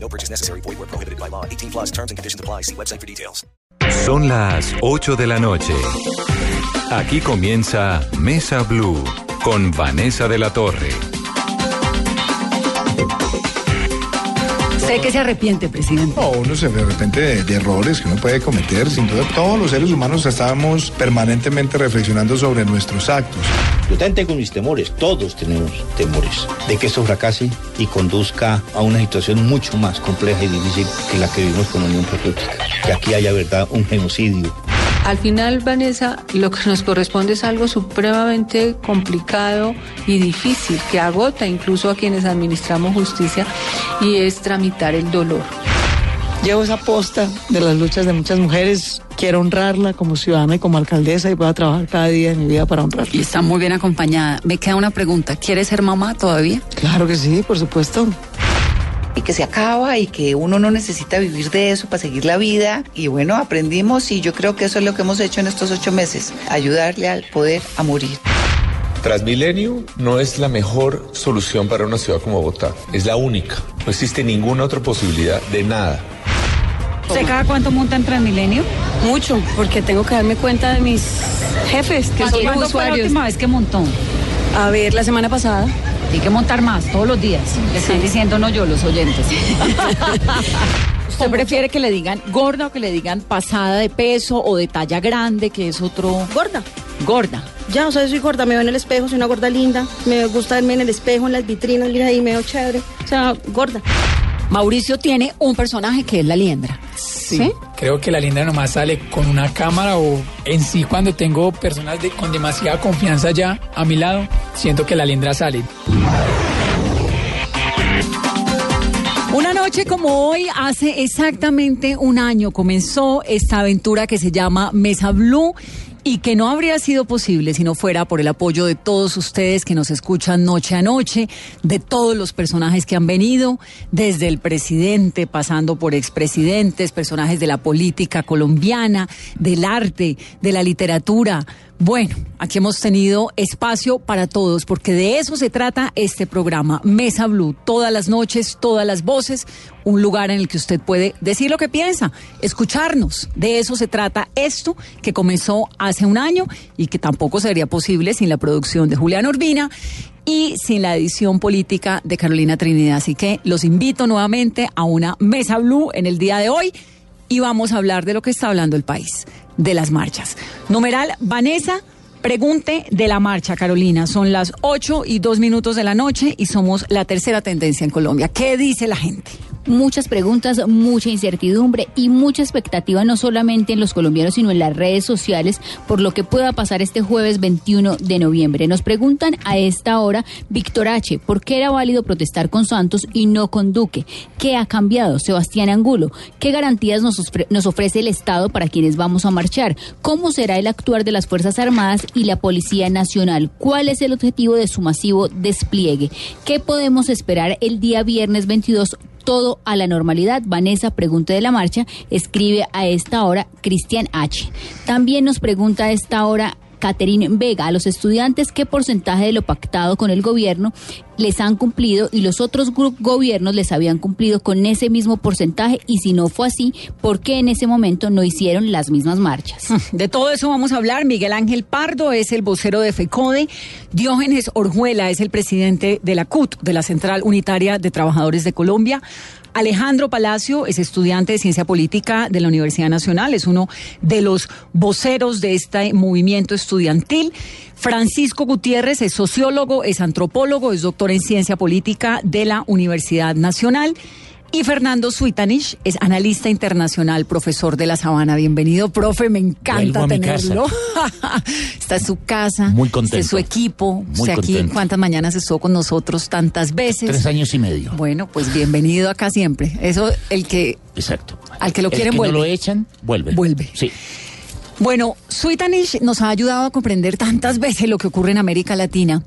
No purchase necessary. Void where prohibited by law. 18 plus terms and conditions apply. See website for details. Son las 8 de la noche. Aquí comienza Mesa Blue con Vanessa de la Torre. ¿Usted que se arrepiente, presidente? No, uno se arrepiente de, de errores que uno puede cometer. Sin duda, todos los seres humanos estamos permanentemente reflexionando sobre nuestros actos. Yo también tengo mis temores, todos tenemos temores de que esto fracase y conduzca a una situación mucho más compleja y difícil que la que vivimos con la Unión Patriótica. Que aquí haya verdad un genocidio. Al final, Vanessa, lo que nos corresponde es algo supremamente complicado y difícil, que agota incluso a quienes administramos justicia, y es tramitar el dolor. Llevo esa posta de las luchas de muchas mujeres, quiero honrarla como ciudadana y como alcaldesa y voy a trabajar cada día de mi vida para honrarla. Y está muy bien acompañada. Me queda una pregunta. ¿Quieres ser mamá todavía? Claro que sí, por supuesto. Y que se acaba y que uno no necesita vivir de eso para seguir la vida. Y bueno, aprendimos y yo creo que eso es lo que hemos hecho en estos ocho meses, ayudarle al poder a morir. Transmilenio no es la mejor solución para una ciudad como Bogotá, es la única. No existe ninguna otra posibilidad de nada. ¿Usted cada cuánto monta en Transmilenio? Mucho, porque tengo que darme cuenta de mis jefes, que son los ¿Cuándo fue la usuarios. última vez que montó? A ver, la semana pasada. Hay que montar más todos los días. Le están diciendo no yo, los oyentes. ¿Usted prefiere que le digan gorda o que le digan pasada de peso o de talla grande, que es otro... Gorda. Gorda. Ya, o sea, yo soy gorda, me veo en el espejo, soy una gorda linda. Me gusta verme en el espejo, en las vitrinas, mira ahí, me veo chévere. O sea, gorda. Mauricio tiene un personaje que es la liendra. Sí, creo que la linda nomás sale con una cámara o en sí cuando tengo personas de- con demasiada confianza ya a mi lado, siento que la liendra sale. Una noche como hoy, hace exactamente un año, comenzó esta aventura que se llama Mesa Blue y que no habría sido posible si no fuera por el apoyo de todos ustedes que nos escuchan noche a noche, de todos los personajes que han venido, desde el presidente, pasando por expresidentes, personajes de la política colombiana, del arte, de la literatura. Bueno, aquí hemos tenido espacio para todos, porque de eso se trata este programa, Mesa Blue, todas las noches, todas las voces, un lugar en el que usted puede decir lo que piensa, escucharnos. De eso se trata esto que comenzó hace un año y que tampoco sería posible sin la producción de Julián Urbina y sin la edición política de Carolina Trinidad. Así que los invito nuevamente a una Mesa Blue en el día de hoy y vamos a hablar de lo que está hablando el país, de las marchas. Numeral Vanessa, pregunte de la marcha, Carolina. Son las 8 y 2 minutos de la noche y somos la tercera tendencia en Colombia. ¿Qué dice la gente? Muchas preguntas, mucha incertidumbre y mucha expectativa no solamente en los colombianos sino en las redes sociales por lo que pueda pasar este jueves 21 de noviembre. Nos preguntan a esta hora, Víctor H., ¿por qué era válido protestar con Santos y no con Duque? ¿Qué ha cambiado? Sebastián Angulo, ¿qué garantías nos, nos ofrece el Estado para quienes vamos a marchar? ¿Cómo será el actuar de las Fuerzas Armadas y la Policía Nacional? ¿Cuál es el objetivo de su masivo despliegue? ¿Qué podemos esperar el día viernes 22 todo a la normalidad. Vanessa, pregunta de la marcha, escribe a esta hora Cristian H. También nos pregunta a esta hora Caterine Vega, a los estudiantes qué porcentaje de lo pactado con el gobierno les han cumplido y los otros gobiernos les habían cumplido con ese mismo porcentaje y si no fue así, ¿por qué en ese momento no hicieron las mismas marchas? De todo eso vamos a hablar. Miguel Ángel Pardo es el vocero de FECODE. Diógenes Orjuela es el presidente de la CUT, de la Central Unitaria de Trabajadores de Colombia. Alejandro Palacio es estudiante de Ciencia Política de la Universidad Nacional, es uno de los voceros de este movimiento estudiantil. Francisco Gutiérrez es sociólogo, es antropólogo, es doctor en Ciencia Política de la Universidad Nacional. Y Fernando Suitanich es analista internacional, profesor de la Sabana. Bienvenido, profe, me encanta tenerlo. Está en su casa. Muy está contento. en su equipo. Muy o sea, aquí contento. cuántas mañanas estuvo con nosotros tantas veces. Tres años y medio. Bueno, pues bienvenido acá siempre. Eso, el que, Exacto. al que lo El quieren que vuelve. no lo echan, vuelve. Vuelve. Sí. Bueno, Suitanich nos ha ayudado a comprender tantas veces lo que ocurre en América Latina.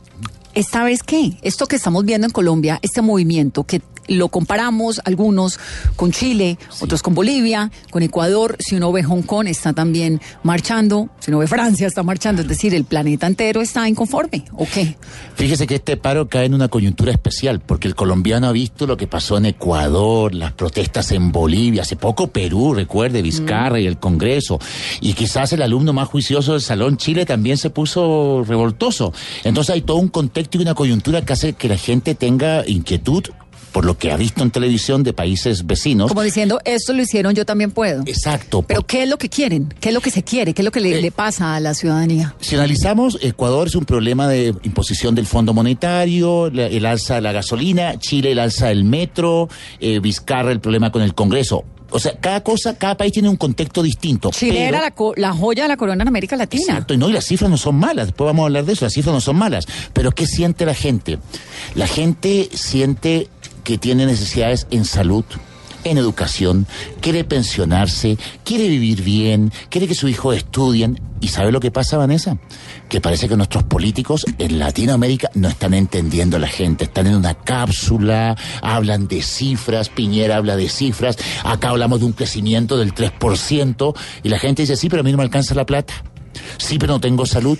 ¿Esta vez qué? Esto que estamos viendo en Colombia, este movimiento que lo comparamos algunos con Chile, otros con Bolivia, con Ecuador, si uno ve Hong Kong está también marchando, si uno ve Francia está marchando, es decir, el planeta entero está inconforme, ¿o qué? Fíjese que este paro cae en una coyuntura especial, porque el colombiano ha visto lo que pasó en Ecuador, las protestas en Bolivia, hace poco Perú, recuerde, Vizcarra y el Congreso, y quizás el alumno más juicioso del Salón Chile también se puso revoltoso. Entonces hay todo un contexto y una coyuntura que hace que la gente tenga inquietud por lo que ha visto en televisión de países vecinos. Como diciendo, esto lo hicieron, yo también puedo. Exacto. Pero ¿qué es lo que quieren? ¿Qué es lo que se quiere? ¿Qué es lo que le, le pasa a la ciudadanía? Si analizamos, Ecuador es un problema de imposición del Fondo Monetario, la- el alza de la gasolina, Chile el alza del metro, eh, Vizcarra el problema con el Congreso. O sea, cada cosa, cada país tiene un contexto distinto. Chile pero- era la, co- la joya de la corona en América Latina. Exacto, y no, y las cifras no son malas, después vamos a hablar de eso, las cifras no son malas. Pero ¿qué siente la gente? La gente siente que tiene necesidades en salud, en educación, quiere pensionarse, quiere vivir bien, quiere que sus hijos estudien. ¿Y sabe lo que pasa, Vanessa? Que parece que nuestros políticos en Latinoamérica no están entendiendo a la gente, están en una cápsula, hablan de cifras, Piñera habla de cifras, acá hablamos de un crecimiento del 3%, y la gente dice, sí, pero a mí no me alcanza la plata. Sí, pero no tengo salud.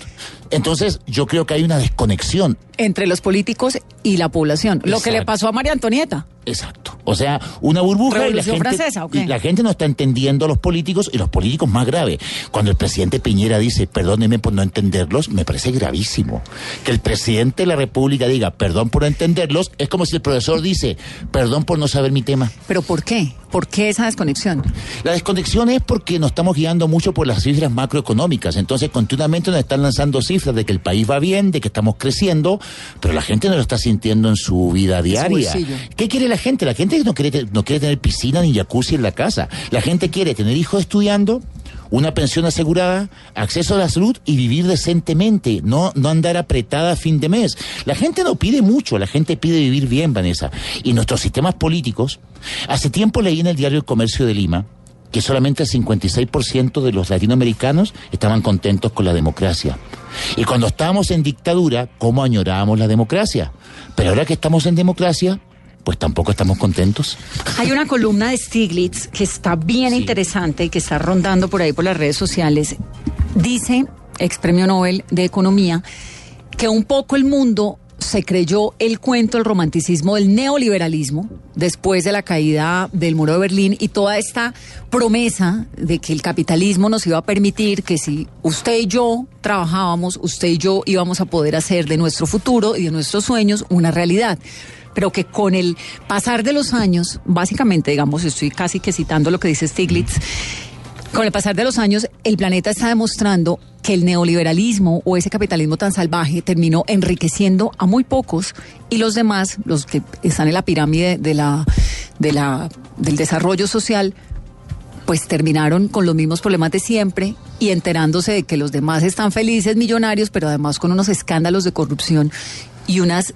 Entonces, yo creo que hay una desconexión. Entre los políticos y la población. Lo que le pasó a María Antonieta. Exacto. O sea, una burbuja y la, ¿Revolución gente, francesa, y la gente no está entendiendo a los políticos y los políticos más grave. Cuando el presidente Piñera dice, perdónenme por no entenderlos, me parece gravísimo. Que el presidente de la República diga, perdón por no entenderlos, es como si el profesor dice, perdón por no saber mi tema. ¿Pero por qué? ¿Por qué esa desconexión? La desconexión es porque nos estamos guiando mucho por las cifras macroeconómicas. Entonces, continuamente nos están lanzando cifras de que el país va bien, de que estamos creciendo, pero la gente no lo está sintiendo en su vida diaria. ¿Qué quiere la gente? La gente no quiere, no quiere tener piscina ni jacuzzi en la casa. La gente quiere tener hijos estudiando, una pensión asegurada, acceso a la salud y vivir decentemente, no, no andar apretada a fin de mes. La gente no pide mucho, la gente pide vivir bien, Vanessa. Y nuestros sistemas políticos, hace tiempo leí en el diario El Comercio de Lima que solamente el 56% de los latinoamericanos estaban contentos con la democracia. Y cuando estábamos en dictadura, ¿cómo añorábamos la democracia? Pero ahora que estamos en democracia, pues tampoco estamos contentos. Hay una columna de Stiglitz que está bien interesante y que está rondando por ahí por las redes sociales. Dice, ex premio Nobel de Economía, que un poco el mundo se creyó el cuento, el romanticismo del neoliberalismo después de la caída del muro de Berlín y toda esta promesa de que el capitalismo nos iba a permitir que si usted y yo trabajábamos, usted y yo íbamos a poder hacer de nuestro futuro y de nuestros sueños una realidad pero que con el pasar de los años, básicamente, digamos, estoy casi que citando lo que dice Stiglitz, con el pasar de los años, el planeta está demostrando que el neoliberalismo o ese capitalismo tan salvaje terminó enriqueciendo a muy pocos y los demás, los que están en la pirámide de la, de la, del desarrollo social, pues terminaron con los mismos problemas de siempre y enterándose de que los demás están felices, millonarios, pero además con unos escándalos de corrupción y unas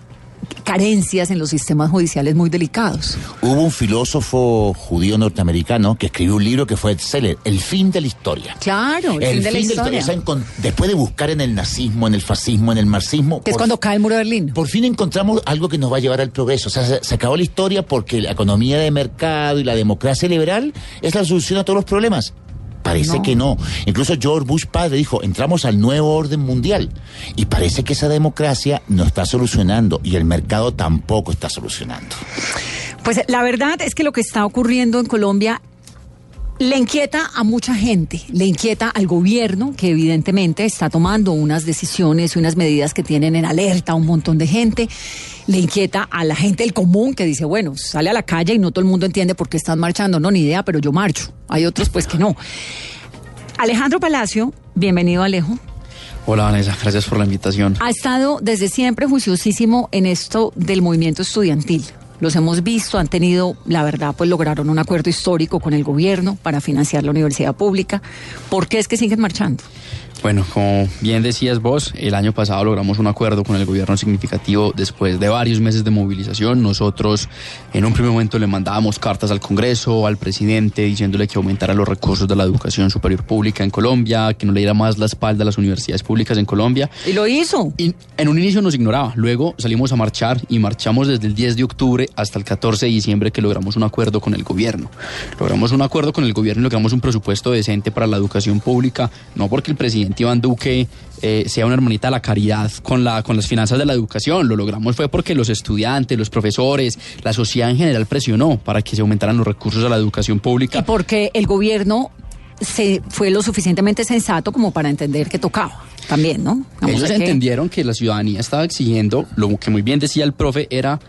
carencias en los sistemas judiciales muy delicados. Hubo un filósofo judío norteamericano que escribió un libro que fue bestseller, El fin de la historia. Claro, el, fin de la historia. después de buscar en el nazismo, en el fascismo, en el marxismo. que es cuando cae el muro de Berlín. Por fin encontramos algo que nos va a llevar al progreso. O sea, se, se acabó la historia porque la economía de mercado y la democracia liberal es la solución a todos los problemas. Parece No. que no. Incluso George Bush padre dijo, entramos al nuevo orden mundial. Y parece que esa democracia no está solucionando y el mercado tampoco está solucionando. Pues la verdad es que lo que está ocurriendo en Colombia le inquieta a mucha gente, le inquieta al gobierno que evidentemente está tomando unas decisiones y unas medidas que tienen en alerta a un montón de gente, le inquieta a la gente del común que dice, bueno, sale a la calle y no todo el mundo entiende por qué están marchando, no, ni idea, pero yo marcho. Hay otros pues que no. Alejandro Palacio, bienvenido Alejo. Hola Vanessa, gracias por la invitación. ha estado desde siempre juiciosísimo en esto del movimiento estudiantil. Los hemos visto, han tenido, la verdad, pues lograron un acuerdo histórico con el gobierno para financiar la universidad pública. ¿Por qué es que siguen marchando? Bueno, como bien decías vos, el año pasado logramos un acuerdo con el gobierno significativo después de varios meses de movilización. Nosotros en un primer momento le mandábamos cartas al Congreso, al presidente, diciéndole que aumentara los recursos de la educación superior pública en Colombia, que no le diera más la espalda a las universidades públicas en Colombia. Y lo hizo. Y en un inicio nos ignoraba, luego salimos a marchar y marchamos desde el 10 de octubre hasta el 14 de diciembre que logramos un acuerdo con el gobierno. Logramos un acuerdo con el gobierno y logramos un presupuesto decente para la educación pública, no porque el presidente Iván Duque eh, sea una hermanita de la caridad con, la, con las finanzas de la educación. Lo logramos fue porque los estudiantes, los profesores, la sociedad en general presionó para que se aumentaran los recursos a la educación pública. Y porque el gobierno se fue lo suficientemente sensato como para entender que tocaba también, ¿no? Vamos Ellos a que- entendieron que la ciudadanía estaba exigiendo, lo que muy bien decía el profe, era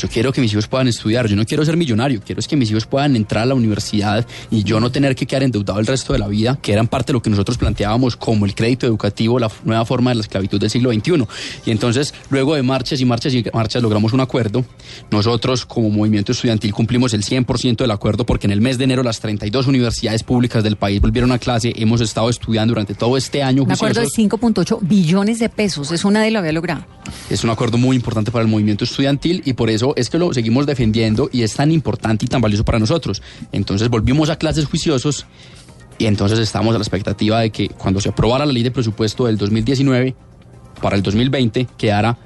yo quiero que mis hijos puedan estudiar, yo no quiero ser millonario, quiero es que mis hijos puedan entrar a la universidad y yo no tener que quedar endeudado el resto de la vida, que eran parte de lo que nosotros planteábamos como el crédito educativo, la nueva forma de la esclavitud del siglo XXI. Y entonces, luego de marchas y marchas y marchas, logramos un acuerdo. Nosotros, como movimiento estudiantil, cumplimos el 100% del acuerdo porque en el mes de enero las 32 universidades públicas del país volvieron a clase. Hemos estado estudiando durante todo este año. Un acuerdo de juiciosos. 5.8 billones de pesos. Eso nadie lo había logrado. Es un acuerdo muy importante para el movimiento estudiantil y por eso es que lo seguimos defendiendo y es tan importante y tan valioso para nosotros. Entonces volvimos a clases juiciosos y entonces estamos a la expectativa de que cuando se aprobara la ley de presupuesto del 2019 para el 2020 quedara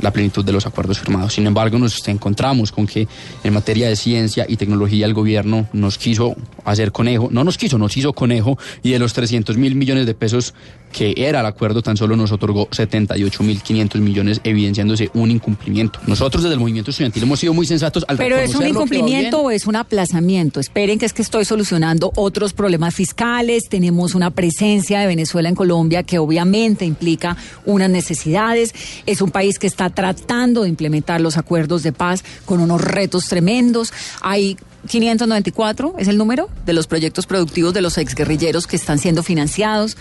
la plenitud de los acuerdos firmados. Sin embargo, nos encontramos con que en materia de ciencia y tecnología el gobierno nos quiso hacer conejo, no nos quiso, nos hizo conejo y de los 300 mil millones de pesos que era el acuerdo tan solo nos otorgó 78 mil 500 millones evidenciándose un incumplimiento. Nosotros desde el movimiento estudiantil hemos sido muy sensatos al Pero es un incumplimiento o es un aplazamiento. Esperen que es que estoy solucionando otros problemas fiscales. Tenemos una presencia de Venezuela en Colombia que obviamente implica unas necesidades. Es un país que está tratando de implementar los acuerdos de paz con unos retos tremendos. Hay 594, es el número, de los proyectos productivos de los exguerrilleros que están siendo financiados.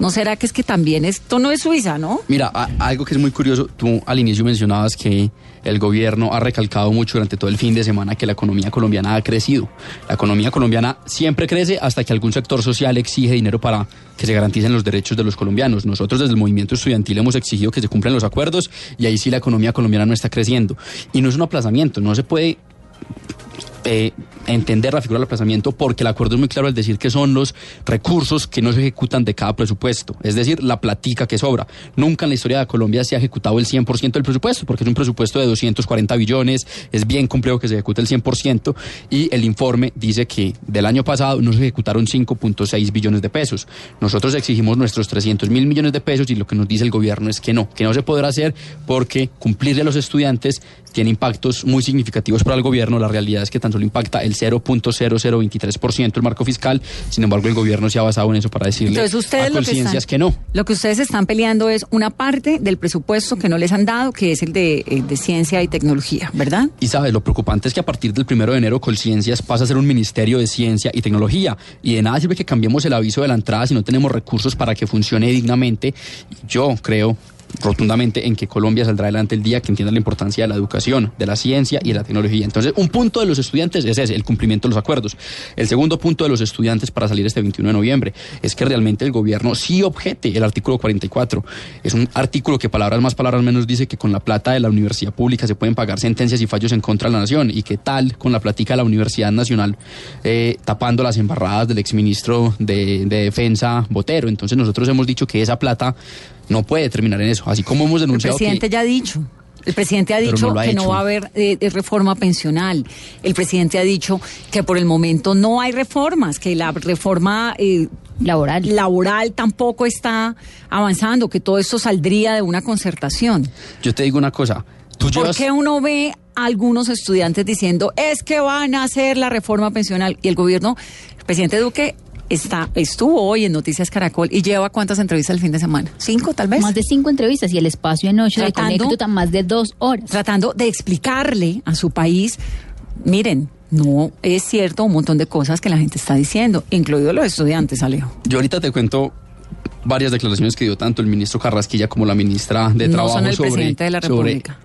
¿No será que es que también esto no es Suiza, no? Mira, algo que es muy curioso, tú al inicio mencionabas que el gobierno ha recalcado mucho durante todo el fin de semana que la economía colombiana ha crecido. La economía colombiana siempre crece hasta que algún sector social exige dinero para que se garanticen los derechos de los colombianos. Nosotros desde el movimiento estudiantil hemos exigido que se cumplan los acuerdos y ahí sí la economía colombiana no está creciendo. Y no es un aplazamiento, no se puede eh, entender la figura del aplazamiento porque el acuerdo es muy claro al decir que son los recursos que no se ejecutan de cada presupuesto, es decir, la platica que sobra. Nunca en la historia de Colombia se ha ejecutado el 100% del presupuesto porque es un presupuesto de 240 billones, es bien complejo que se ejecute el 100% y el informe dice que del año pasado no se ejecutaron 5.6 billones de pesos. Nosotros exigimos nuestros 300 mil millones de pesos y lo que nos dice el gobierno es que no, que no se podrá hacer porque cumplirle a los estudiantes tiene impactos muy significativos para el gobierno. La realidad es que tan solo impacta el 0.0023% el marco fiscal. Sin embargo, el gobierno se ha basado en eso para decirle Entonces ustedes a lo que conciencias están, que no. Lo que ustedes están peleando es una parte del presupuesto que no les han dado, que es el de, eh, de ciencia y tecnología, ¿verdad? Y sabes, lo preocupante es que a partir del primero de enero Colciencias pasa a ser un ministerio de ciencia y tecnología. Y de nada sirve que cambiemos el aviso de la entrada si no tenemos recursos para que funcione dignamente. Yo creo rotundamente en que Colombia saldrá adelante el día que entienda la importancia de la educación, de la ciencia y de la tecnología. Entonces, un punto de los estudiantes es ese, el cumplimiento de los acuerdos. El segundo punto de los estudiantes para salir este 21 de noviembre es que realmente el gobierno sí objete el artículo 44. Es un artículo que palabras más, palabras menos dice que con la plata de la universidad pública se pueden pagar sentencias y fallos en contra de la nación y que tal con la platica de la Universidad Nacional eh, tapando las embarradas del exministro de, de Defensa Botero. Entonces nosotros hemos dicho que esa plata no puede terminar en eso. Así como hemos El denunciado presidente que... ya ha dicho. El presidente ha dicho no lo ha que no va a haber eh, eh, reforma pensional. El presidente ha dicho que por el momento no hay reformas, que la reforma eh, laboral. laboral tampoco está avanzando, que todo esto saldría de una concertación. Yo te digo una cosa. Tú ¿Por llevas... qué uno ve a algunos estudiantes diciendo es que van a hacer la reforma pensional y el gobierno, el presidente Duque está, estuvo hoy en Noticias Caracol y lleva cuántas entrevistas el fin de semana? ¿Cinco tal vez? Más de cinco entrevistas y el espacio en ocho de Conécdota más de dos horas. Tratando de explicarle a su país, miren, no es cierto un montón de cosas que la gente está diciendo, incluidos los estudiantes, Alejo. Yo ahorita te cuento varias declaraciones que dio tanto el ministro Carrasquilla como la ministra de No Trabajo son el sobre, presidente de la sobre- República.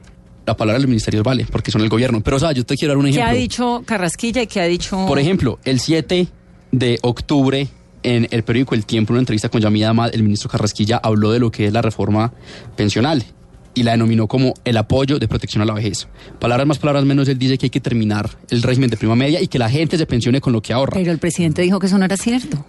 la palabra de los ministerios vale, porque son el gobierno. Pero, o sea, yo te quiero dar un ¿Qué ejemplo. ha dicho Carrasquilla y qué ha dicho... Por ejemplo, el 7 de octubre, en el periódico El Tiempo, en una entrevista con Yamida Amad, el ministro Carrasquilla habló de lo que es la reforma pensional y la denominó como el apoyo de protección a la vejez. Palabras más, palabras menos, él dice que hay que terminar el régimen de prima media y que la gente se pensione con lo que ahorra. Pero el presidente dijo que eso no era cierto.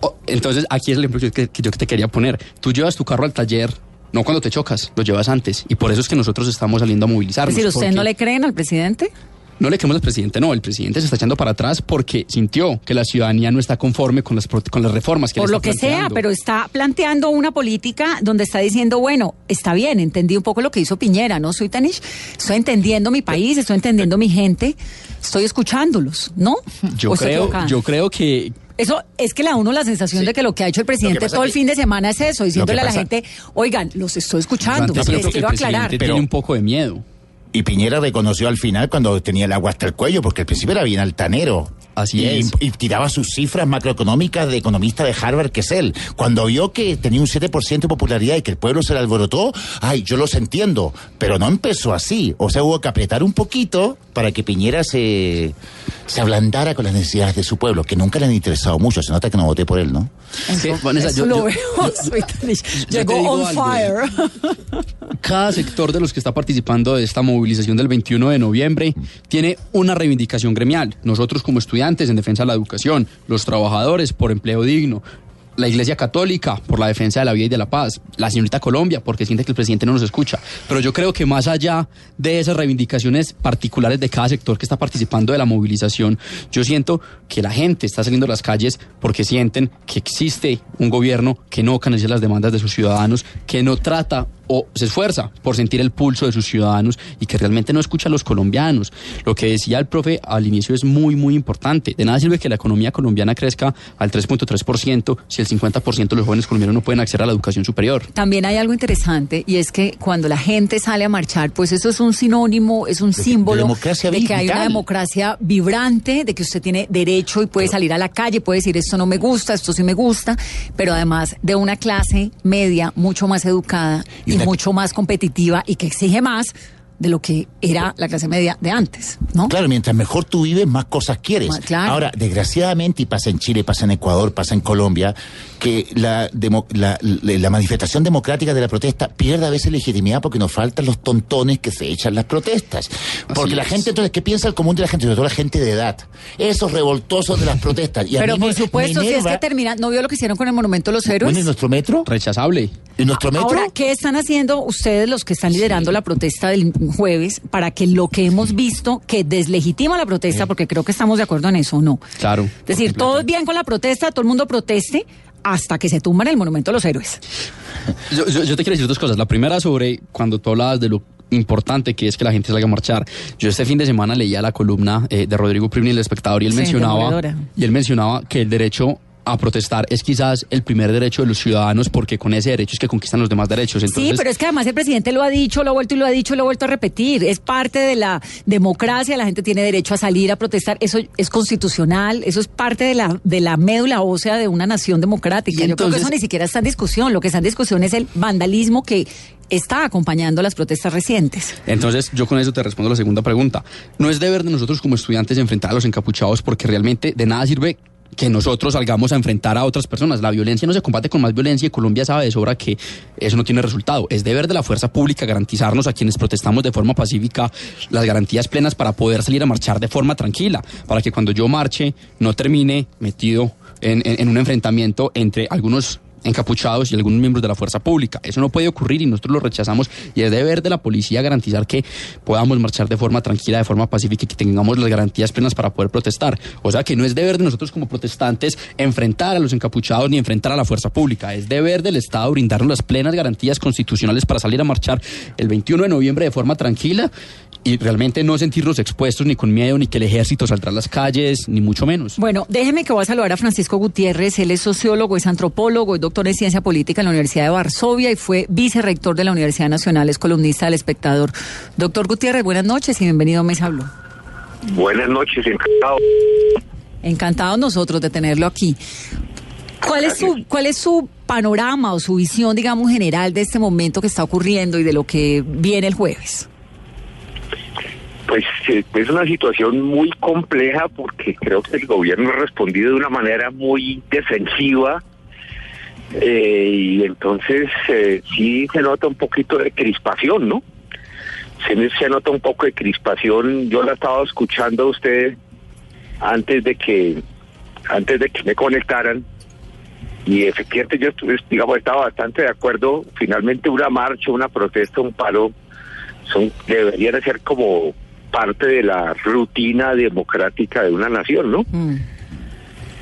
Oh, Entonces, aquí es el ejemplo que, que yo te quería poner. Tú llevas tu carro al taller, no cuando te chocas, lo llevas antes. Y por eso es que nosotros estamos saliendo a Es movilizarnos. decir, ¿usted porque- no le creen al presidente? No le quememos al presidente, no, el presidente se está echando para atrás porque sintió que la ciudadanía no está conforme con las, con las reformas que Por le lo está que sea, pero está planteando una política donde está diciendo, bueno, está bien, entendí un poco lo que hizo Piñera, ¿no? Soy Tanish, estoy entendiendo mi país, estoy entendiendo mi gente, estoy escuchándolos, ¿no? Yo ¿O estoy creo, yo creo que Eso es que le da uno la sensación de que lo que ha hecho el presidente todo el que- fin de semana es eso, diciéndole a la gente, oigan, los estoy escuchando, les que quiero aclarar. tiene un poco de miedo. Y Piñera reconoció al final cuando tenía el agua hasta el cuello, porque al principio era bien altanero. Así y, es. Y tiraba sus cifras macroeconómicas de economista de Harvard, que es él. Cuando vio que tenía un 7% de popularidad y que el pueblo se le alborotó, ay, yo los entiendo. Pero no empezó así. O sea, hubo que apretar un poquito para que Piñera se, se ablandara con las necesidades de su pueblo, que nunca le han interesado mucho. Se nota que no voté por él, ¿no? Eso, Vanessa, eso yo- lo yo- veo, soy Tanish. yo Llegó on algo, fire. Cada sector de los que está participando de esta movilización del 21 de noviembre tiene una reivindicación gremial. Nosotros como estudiantes en defensa de la educación, los trabajadores por empleo digno, la Iglesia Católica por la defensa de la vida y de la paz, la señorita Colombia porque siente que el presidente no nos escucha. Pero yo creo que más allá de esas reivindicaciones particulares de cada sector que está participando de la movilización, yo siento que la gente está saliendo a las calles porque sienten que existe un gobierno que no canaliza las demandas de sus ciudadanos, que no trata o se esfuerza por sentir el pulso de sus ciudadanos y que realmente no escucha a los colombianos. Lo que decía el profe al inicio es muy, muy importante. De nada sirve que la economía colombiana crezca al 3.3% si el 50% de los jóvenes colombianos no pueden acceder a la educación superior. También hay algo interesante y es que cuando la gente sale a marchar, pues eso es un sinónimo, es un símbolo democracia de que hay una democracia vibrante, de que usted tiene derecho y puede salir a la calle, puede decir esto no me gusta, esto sí me gusta, pero además de una clase media mucho más educada y, una- mucho más competitiva y que exige más de lo que era la clase media de antes, ¿no? Claro, mientras mejor tú vives, más cosas quieres. Claro. Ahora, desgraciadamente, y pasa en Chile, pasa en Ecuador, pasa en Colombia, que la, demo- la, manifestación democrática de la protesta pierde a veces legitimidad porque nos faltan los tontones que se echan las protestas. Porque la es. gente, entonces, ¿qué piensa el común de la gente? Sobre todo la gente de edad. Esos revoltosos de las protestas. Y a Pero mí por me- supuesto, me si es que termina, ¿no vio lo que hicieron con el Monumento de los Héroes? Bueno, ¿y nuestro metro? Rechazable. ¿Y nuestro metro? Ahora, ¿qué están haciendo ustedes los que están liderando la protesta del jueves para que lo que hemos visto, que deslegitima la protesta, porque creo que estamos de acuerdo en eso, ¿o no? Claro. Es decir, todo bien con la protesta, todo el mundo proteste hasta que se tumban el monumento a los héroes. Yo, yo- yo te quiero decir dos cosas. La primera sobre cuando tú hablabas de lo importante que es que la gente salga a marchar. Yo este fin de semana leía la columna eh, de Rodrigo Primi, el espectador, y él Sí, mencionaba y él mencionaba que el derecho a protestar es quizás el primer derecho de los ciudadanos porque con ese derecho es que conquistan los demás derechos. Entonces, sí, pero es que además el presidente lo ha dicho, lo ha vuelto y lo ha dicho, y lo ha vuelto a repetir. Es parte de la democracia, la gente tiene derecho a salir a protestar. Eso es constitucional, eso es parte de la, de la médula ósea de una nación democrática. Y Yo creo que entonces- eso ni siquiera está en discusión. Lo que está en discusión es el vandalismo que está acompañando las protestas recientes. Entonces, yo con eso te respondo la segunda pregunta. No es deber de nosotros como estudiantes enfrentar a los encapuchados porque realmente de nada sirve que nosotros salgamos a enfrentar a otras personas. La violencia no se combate con más violencia y Colombia sabe de sobra que eso no tiene resultado. Es deber de la fuerza pública garantizarnos a quienes protestamos de forma pacífica las garantías plenas para poder salir a marchar de forma tranquila, para que cuando yo marche no termine metido en, en- en un enfrentamiento entre algunos encapuchados y algunos miembros de la fuerza pública. Eso no puede ocurrir y nosotros lo rechazamos y es deber de la policía garantizar que podamos marchar de forma tranquila, de forma pacífica y que tengamos las garantías plenas para poder protestar. O sea que no es deber de nosotros como protestantes enfrentar a los encapuchados ni enfrentar a la fuerza pública. Es deber del Estado brindarnos las plenas garantías constitucionales para salir a marchar el 21 de noviembre de forma tranquila y realmente no sentirnos expuestos ni con miedo, ni que el ejército saldrá a las calles, ni mucho menos. Bueno, déjeme que voy a saludar a Francisco Gutiérrez. Él es sociólogo, es antropólogo, es doctor en ciencia política en la Universidad de Varsovia y fue vicerrector de la Universidad Nacional, es columnista del Espectador. Doctor Gutiérrez, buenas noches y bienvenido a Mesa Blue. Buenas noches, encantado. Encantados nosotros de tenerlo aquí. ¿Cuál es, su, ¿Cuál es su panorama o su visión, digamos, general de este momento que está ocurriendo y de lo que viene el jueves? Pues eh, es una situación muy compleja porque creo que el gobierno ha respondido de una manera muy defensiva eh, y entonces eh, sí se nota un poquito de crispación, ¿no? Se, se nota un poco de crispación. Yo la estaba escuchando a usted antes de que antes de que me conectaran y efectivamente yo estuve, digamos estaba bastante de acuerdo. Finalmente una marcha, una protesta, un paro son deberían ser como parte de la rutina democrática de una nación, ¿no? Mm.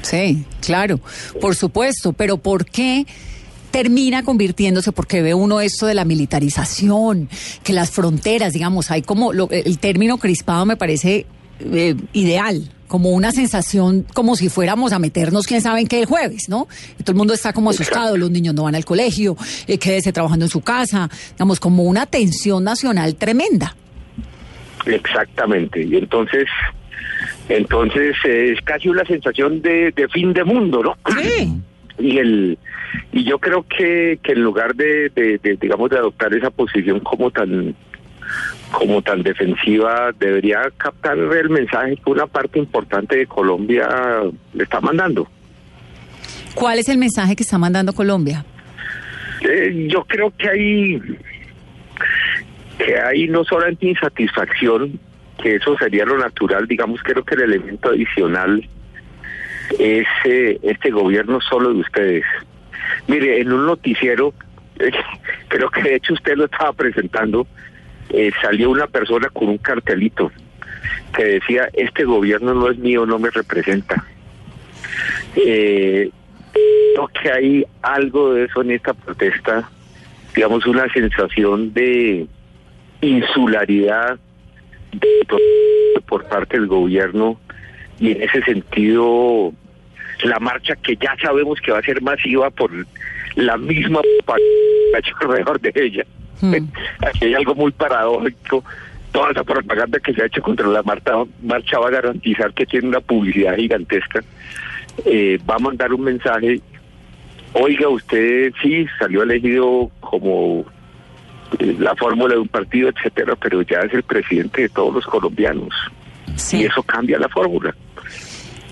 Sí, claro, por supuesto, pero ¿por qué termina convirtiéndose, porque ve uno esto de la militarización, que las fronteras, digamos, hay como, lo- el término crispado me parece eh, ideal, como una sensación como si fuéramos a meternos quién sabe en qué el jueves, ¿no? Y todo el mundo está como asustado, los niños no van al colegio, eh, quédese trabajando en su casa, digamos, como una tensión nacional tremenda. Exactamente. Y entonces, entonces eh, es casi una sensación de, de fin de mundo, ¿no? Y el y yo creo que, que en lugar de, de- de, digamos de adoptar esa posición como tan como tan defensiva debería captar el mensaje que una parte importante de Colombia le está mandando. ¿Cuál es el mensaje que está mandando Colombia? Eh, yo creo que hay que hay no solamente insatisfacción, que eso sería lo natural, digamos, creo que el elemento adicional es eh, este gobierno solo de ustedes. Mire, en un noticiero, creo que de hecho usted lo estaba presentando, eh, salió una persona con un cartelito que decía, este gobierno no es mío, no me representa. Eh, creo que hay algo de eso en esta protesta, digamos, una sensación de insularidad por parte del gobierno y en ese sentido la marcha que ya sabemos que va a ser masiva por la misma alrededor de ella. Aquí hay algo muy paradójico. Toda esa propaganda que se ha hecho contra la marcha, marcha va a garantizar que tiene una publicidad gigantesca. Eh, va a mandar un mensaje. Oiga, usted sí salió elegido como la fórmula de un partido, etcétera, pero ya es el presidente de todos los colombianos. Y eso cambia la fórmula.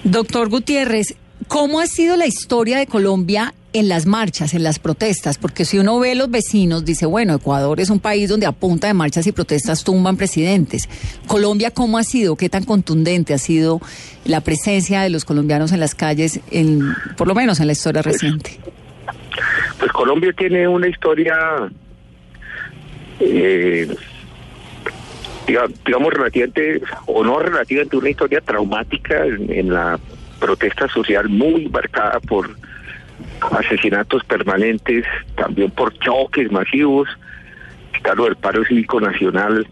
Doctor Gutiérrez, ¿cómo ha sido la historia de Colombia en las marchas, en las protestas? Porque si uno ve los vecinos, dice, bueno, Ecuador es un país donde a punta de marchas y protestas tumban presidentes. Colombia, ¿cómo ha sido? ¿Qué tan contundente ha sido la presencia de los colombianos en las calles, en, por lo menos en la historia reciente? Pues Colombia tiene una historia, eh, diga- digamos, relativamente, o no relativamente, una historia traumática en, en la protesta social muy marcada por asesinatos permanentes, también por choques masivos, está lo del paro cívico nacional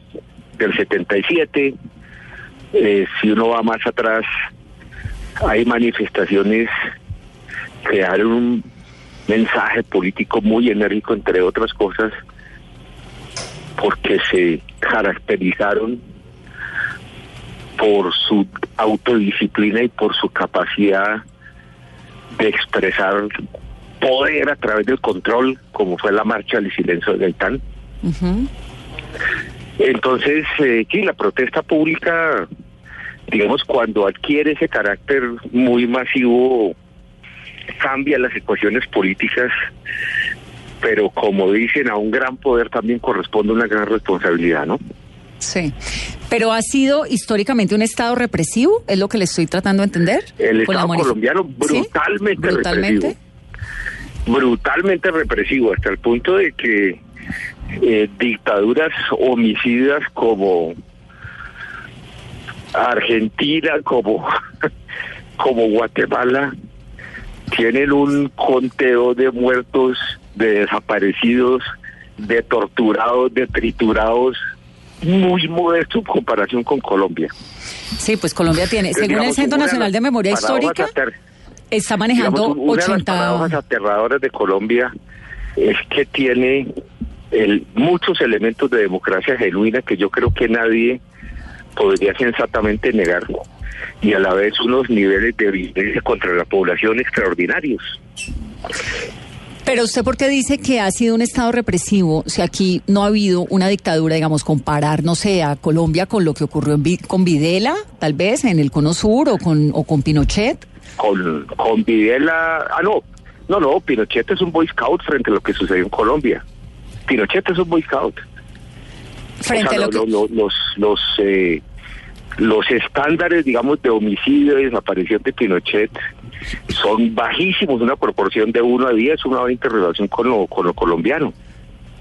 del 77, eh, si uno va más atrás, hay manifestaciones que dan un mensaje político muy enérgico, entre otras cosas, porque se caracterizaron por su autodisciplina y por su capacidad de expresar poder a través del control, como fue la marcha del silencio de Gaitán. Entonces, eh, sí, la protesta pública, digamos, cuando adquiere ese carácter muy masivo, cambia las ecuaciones políticas, pero como dicen, a un gran poder también corresponde una gran responsabilidad, ¿no? Sí. Pero ha sido históricamente un Estado represivo, es lo que le estoy tratando de entender. El Estado colombiano Brutalmente. represivo. Brutalmente represivo, hasta el punto de que eh, dictaduras homicidas como Argentina, como, como Guatemala, tienen un conteo de muertos, de desaparecidos, de torturados, de triturados, muy modesto en comparación con Colombia. Sí, pues Colombia tiene, Entonces, según el digamos, Centro una de Nacional de Memoria Histórica, ater- está manejando digamos, una de las 80... paradojas aterradoras de Colombia es que tiene el, muchos elementos de democracia genuina que yo creo que nadie podría sensatamente negar y a la vez unos niveles de violencia contra la población extraordinarios. Pero usted, ¿por qué dice que ha sido un Estado represivo si aquí no ha habido una dictadura, digamos, comparar, no sé, a Colombia con lo que ocurrió en con Videla, tal vez, en el Cono Sur o con, o con Pinochet? Con, con Videla, ah no, no, no, Pinochet es un Boy Scout frente a lo que sucedió en Colombia. Pinochet es un Boy Scout. Frente O sea, a lo lo- que... lo- los los eh, los estándares, digamos, de homicidio y desaparición de Pinochet son bajísimos, una proporción de 1 a 10, una hora relación con lo, con lo colombiano.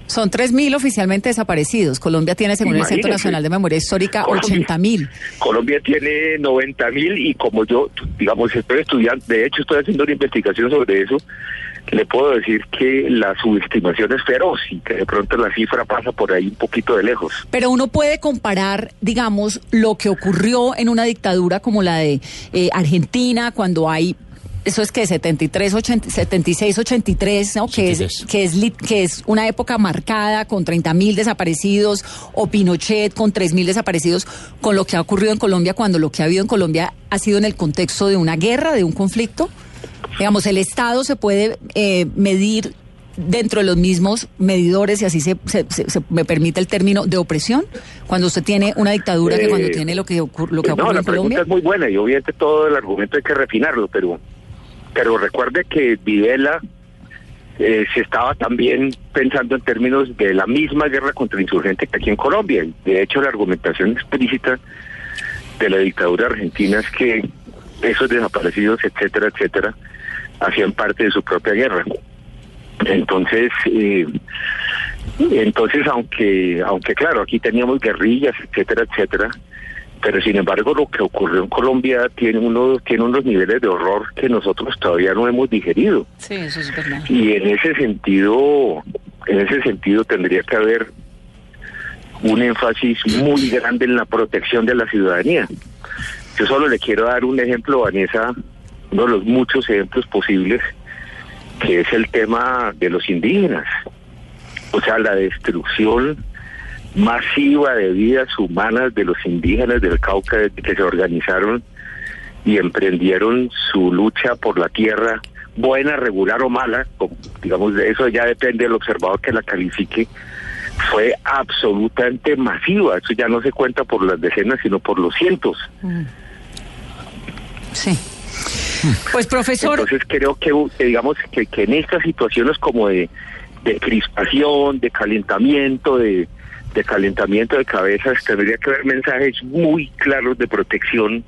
Son 3.000 oficialmente desaparecidos. Colombia tiene, según el Centro. Nacional de Memoria Histórica, Colombia. 80.000. Colombia tiene 90 mil y como yo, digamos, estoy estudiando, de hecho estoy haciendo una investigación sobre eso, le puedo decir que la subestimación es feroz y que de pronto la cifra pasa por ahí un poquito de lejos. Pero uno puede comparar, digamos, lo que ocurrió en una dictadura como la de eh, Argentina, cuando hay, eso es que 73, 80, 76, 83, ¿no? Que es, que, es, li- que es una época marcada con 30 mil desaparecidos, o Pinochet con 3 mil desaparecidos, con lo que ha ocurrido en Colombia, cuando lo que ha habido en Colombia ha sido en el contexto de una guerra, de un conflicto. Digamos, el Estado se puede eh, medir dentro de los mismos medidores, y así se, se- se- se- me permite el término, de opresión, cuando usted tiene una dictadura que cuando Eh, tiene lo que, ocur- lo que no, ocurre la en pregunta Colombia. es muy buena y obviamente todo el argumento hay que refinarlo, pero, pero recuerde que Videla eh, se estaba también pensando en términos de la misma guerra contra insurgente que aquí en Colombia. De hecho, la argumentación explícita de la dictadura argentina es que esos desaparecidos, etcétera, etcétera, hacían parte de su propia guerra. Entonces, eh, entonces aunque, aunque claro, aquí teníamos guerrillas, etcétera, etcétera, pero sin embargo lo que ocurrió en Colombia tiene unos, tiene unos niveles de horror que nosotros todavía no hemos digerido. Sí, eso es verdad. Y en ese sentido, en ese sentido tendría que haber un énfasis muy grande en la protección de la ciudadanía. Yo solo le quiero dar un ejemplo, Vanessa, uno de los muchos ejemplos posibles, que es el tema de los indígenas. O sea, la destrucción masiva de vidas humanas de los indígenas del Cauca que se organizaron y emprendieron su lucha por la tierra, buena, regular o mala, digamos, de eso ya depende del observador que la califique, fue absolutamente masiva. Eso ya no se cuenta por las decenas, sino por los cientos. Sí. Pues profesor, Entonces creo que, que digamos que, que en estas situaciones como de, de crispación, de calentamiento, de, de calentamiento de cabezas, tendría que haber mensajes muy claros de protección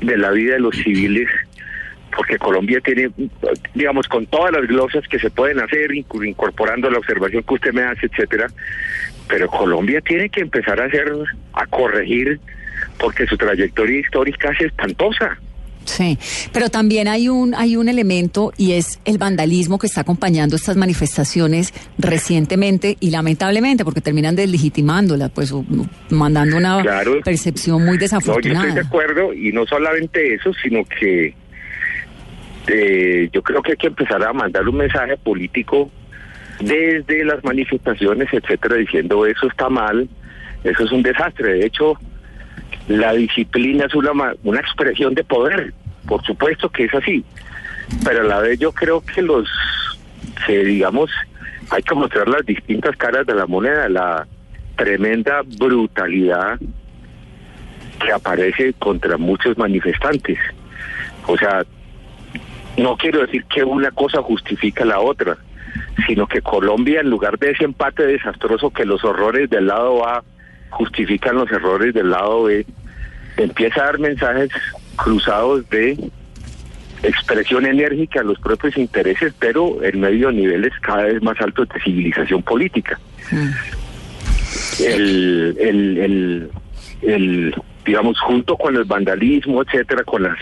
de la vida de los civiles, porque Colombia tiene, digamos, con todas las glosas que se pueden hacer, incorporando la observación que usted me hace, etcétera, pero Colombia tiene que empezar a hacer, a corregir, porque su trayectoria histórica es espantosa. Sí, pero también hay un hay un elemento y es el vandalismo que está acompañando estas manifestaciones recientemente y lamentablemente porque terminan deslegitimándola, pues mandando una Claro. percepción muy No, yo desafortunada. estoy de acuerdo y no solamente eso, sino que eh, yo creo que hay que empezar a mandar un mensaje político desde las manifestaciones, etcétera, diciendo eso está mal, eso es un desastre. De hecho, la disciplina es una, una expresión de poder, por supuesto que es así, pero a la vez yo creo que los, que digamos, hay que mostrar las distintas caras de la moneda, la tremenda brutalidad que aparece contra muchos manifestantes. O sea, no quiero decir que una cosa justifica la otra, sino que Colombia, en lugar de ese empate desastroso que los horrores del lado A justifican los errores del lado B, empieza a dar mensajes cruzados de expresión enérgica a los propios intereses, pero en medio de niveles cada vez más altos de civilización política. El, el, el, el, digamos, junto con el vandalismo, etcétera, con las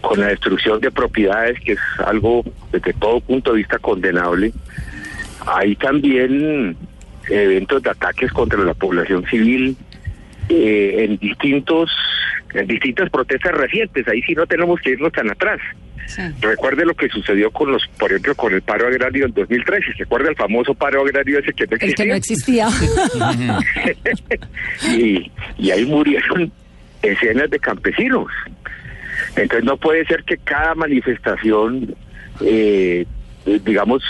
con la destrucción de propiedades, que es algo desde todo punto de vista condenable, hay también eventos de ataques contra la población civil eh, en distintos en distintas protestas recientes. Ahí sí no tenemos que irnos tan atrás. Recuerde lo que sucedió con los, por ejemplo, con el paro agrario en 2013. ¿Se acuerda el famoso paro agrario ese que no El que no existía? existía. y, y ahí murieron escenas de campesinos. Entonces no puede ser que cada manifestación eh, digamos,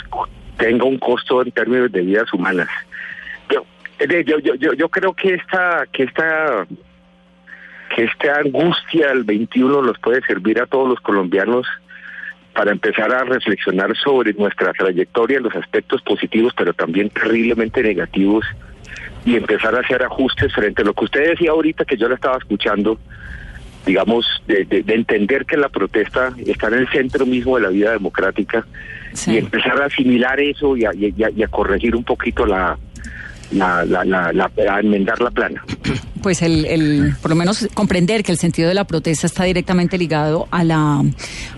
tenga un costo en términos de vidas humanas. Yo, yo, yo, yo, yo creo que esta, que esta, que esta angustia del 21 nos puede servir a todos los colombianos para empezar a reflexionar sobre nuestra trayectoria, los aspectos positivos, pero también terriblemente negativos, y empezar a hacer ajustes frente a lo que usted decía ahorita, que yo la estaba escuchando, digamos, de, de- de entender que la protesta está en el centro mismo de la vida democrática y empezar a asimilar eso y a, y a- y a corregir un poquito la, la, la, la- la- enmendar la plana. pues el, el, por lo menos comprender que el sentido de la protesta está directamente ligado a la,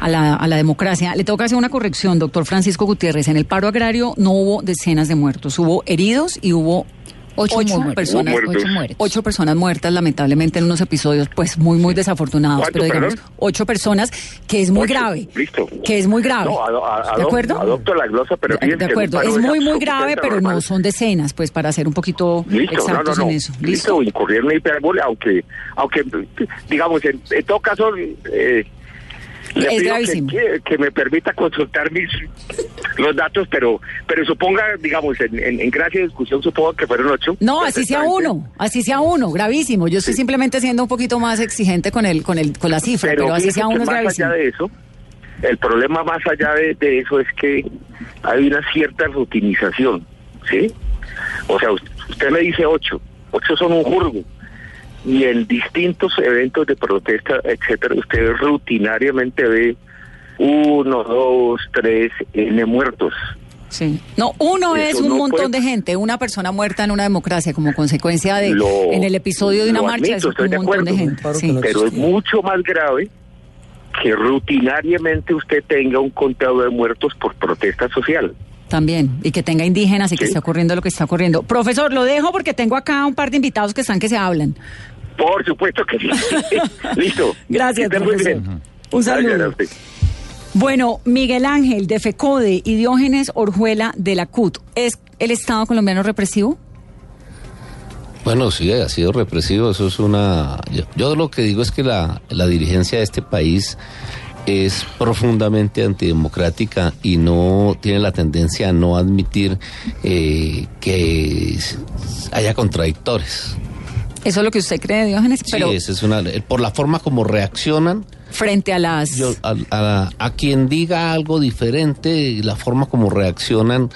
a la, a la democracia. Le tengo que hacer una corrección, doctor Francisco Gutiérrez. En el paro agrario no hubo decenas de muertos, hubo heridos y hubo Ocho muertos. personas. Ocho muertos. ocho personas muertas, lamentablemente en unos episodios pues muy, muy desafortunados. ¿Cuánto, Pero digamos, perdón? ocho personas, que es muy Ocho, grave. Listo. Que es muy grave. No, ado- a- ¿De acuerdo? Adopto la glosa, pero De, acuerdo, es muy, muy grave, pero no son decenas, pues para ser un poquito Listo, no, no, exactos no. en eso. Listo, incurrir en la hipérbole, aunque, aunque digamos, en, en todo caso, eh, le Es pido gravísimo. que, que me permita consultar mis los datos, pero pero suponga, digamos, en, en, en gracia de discusión, supongo que fueron ocho. No, así sea uno, así sea uno, gravísimo. Yo estoy simplemente siendo un poquito más exigente con el, con el, con la cifra, pero, así sea uno es más gravísimo. allá de eso, el problema más allá de, de eso es que hay una cierta rutinización, ¿sí? O sea, usted, usted me dice ocho, ocho son un jurgo. Y en distintos eventos de protesta, etcétera, usted rutinariamente ve uno, dos, tres N muertos. Sí. No, uno Eso es un no montón puede- de gente, una persona muerta en una democracia como consecuencia de Lo- en el episodio de una marcha admito, es un de montón de acuerdo, gente. sí. Pero es mucho más grave que rutinariamente usted tenga un conteo de muertos por protesta social. También, y que tenga indígenas y que esté ocurriendo lo que está ocurriendo. Profesor, lo dejo porque tengo acá un par de invitados que están que se hablan. Por supuesto que sí. Listo. Gracias, profesor. bien. Un Gracias saludo. a usted. Bueno, Miguel Ángel de FECODE y Diógenes Orjuela de la CUT, ¿es el Estado colombiano represivo? Bueno, sí, ha sido represivo, eso es una... Yo, yo lo que digo es que la, la dirigencia de este país es profundamente antidemocrática y no tiene la tendencia a no admitir eh, que haya contradictores. Eso es lo que usted cree, Diógenes, sí, es una... Por la forma como reaccionan, frente a las... yo, a, a- a quien diga algo diferente, la forma como reaccionan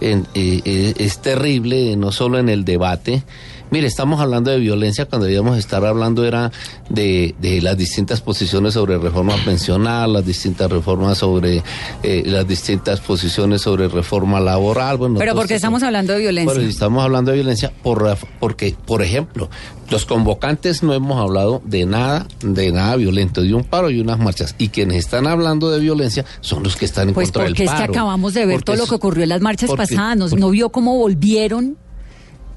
en- eh, eh, es terrible, no solo en el debate. Mire, estamos hablando de violencia cuando debíamos estar hablando era de, de las distintas posiciones sobre reforma pensional, las distintas reformas sobre eh, las distintas posiciones sobre reforma laboral. Bueno, pero porque estamos hablando de violencia. estamos hablando de violencia por, porque, por ejemplo, los convocantes no hemos hablado de nada, de nada violento, de un paro y unas marchas. Y quienes están hablando de violencia son los que están en Pues contra del porque es paro. que acabamos de ver Porque todo lo que ocurrió en las marchas porque- pasadas. ¿No, ¿No vio cómo volvieron?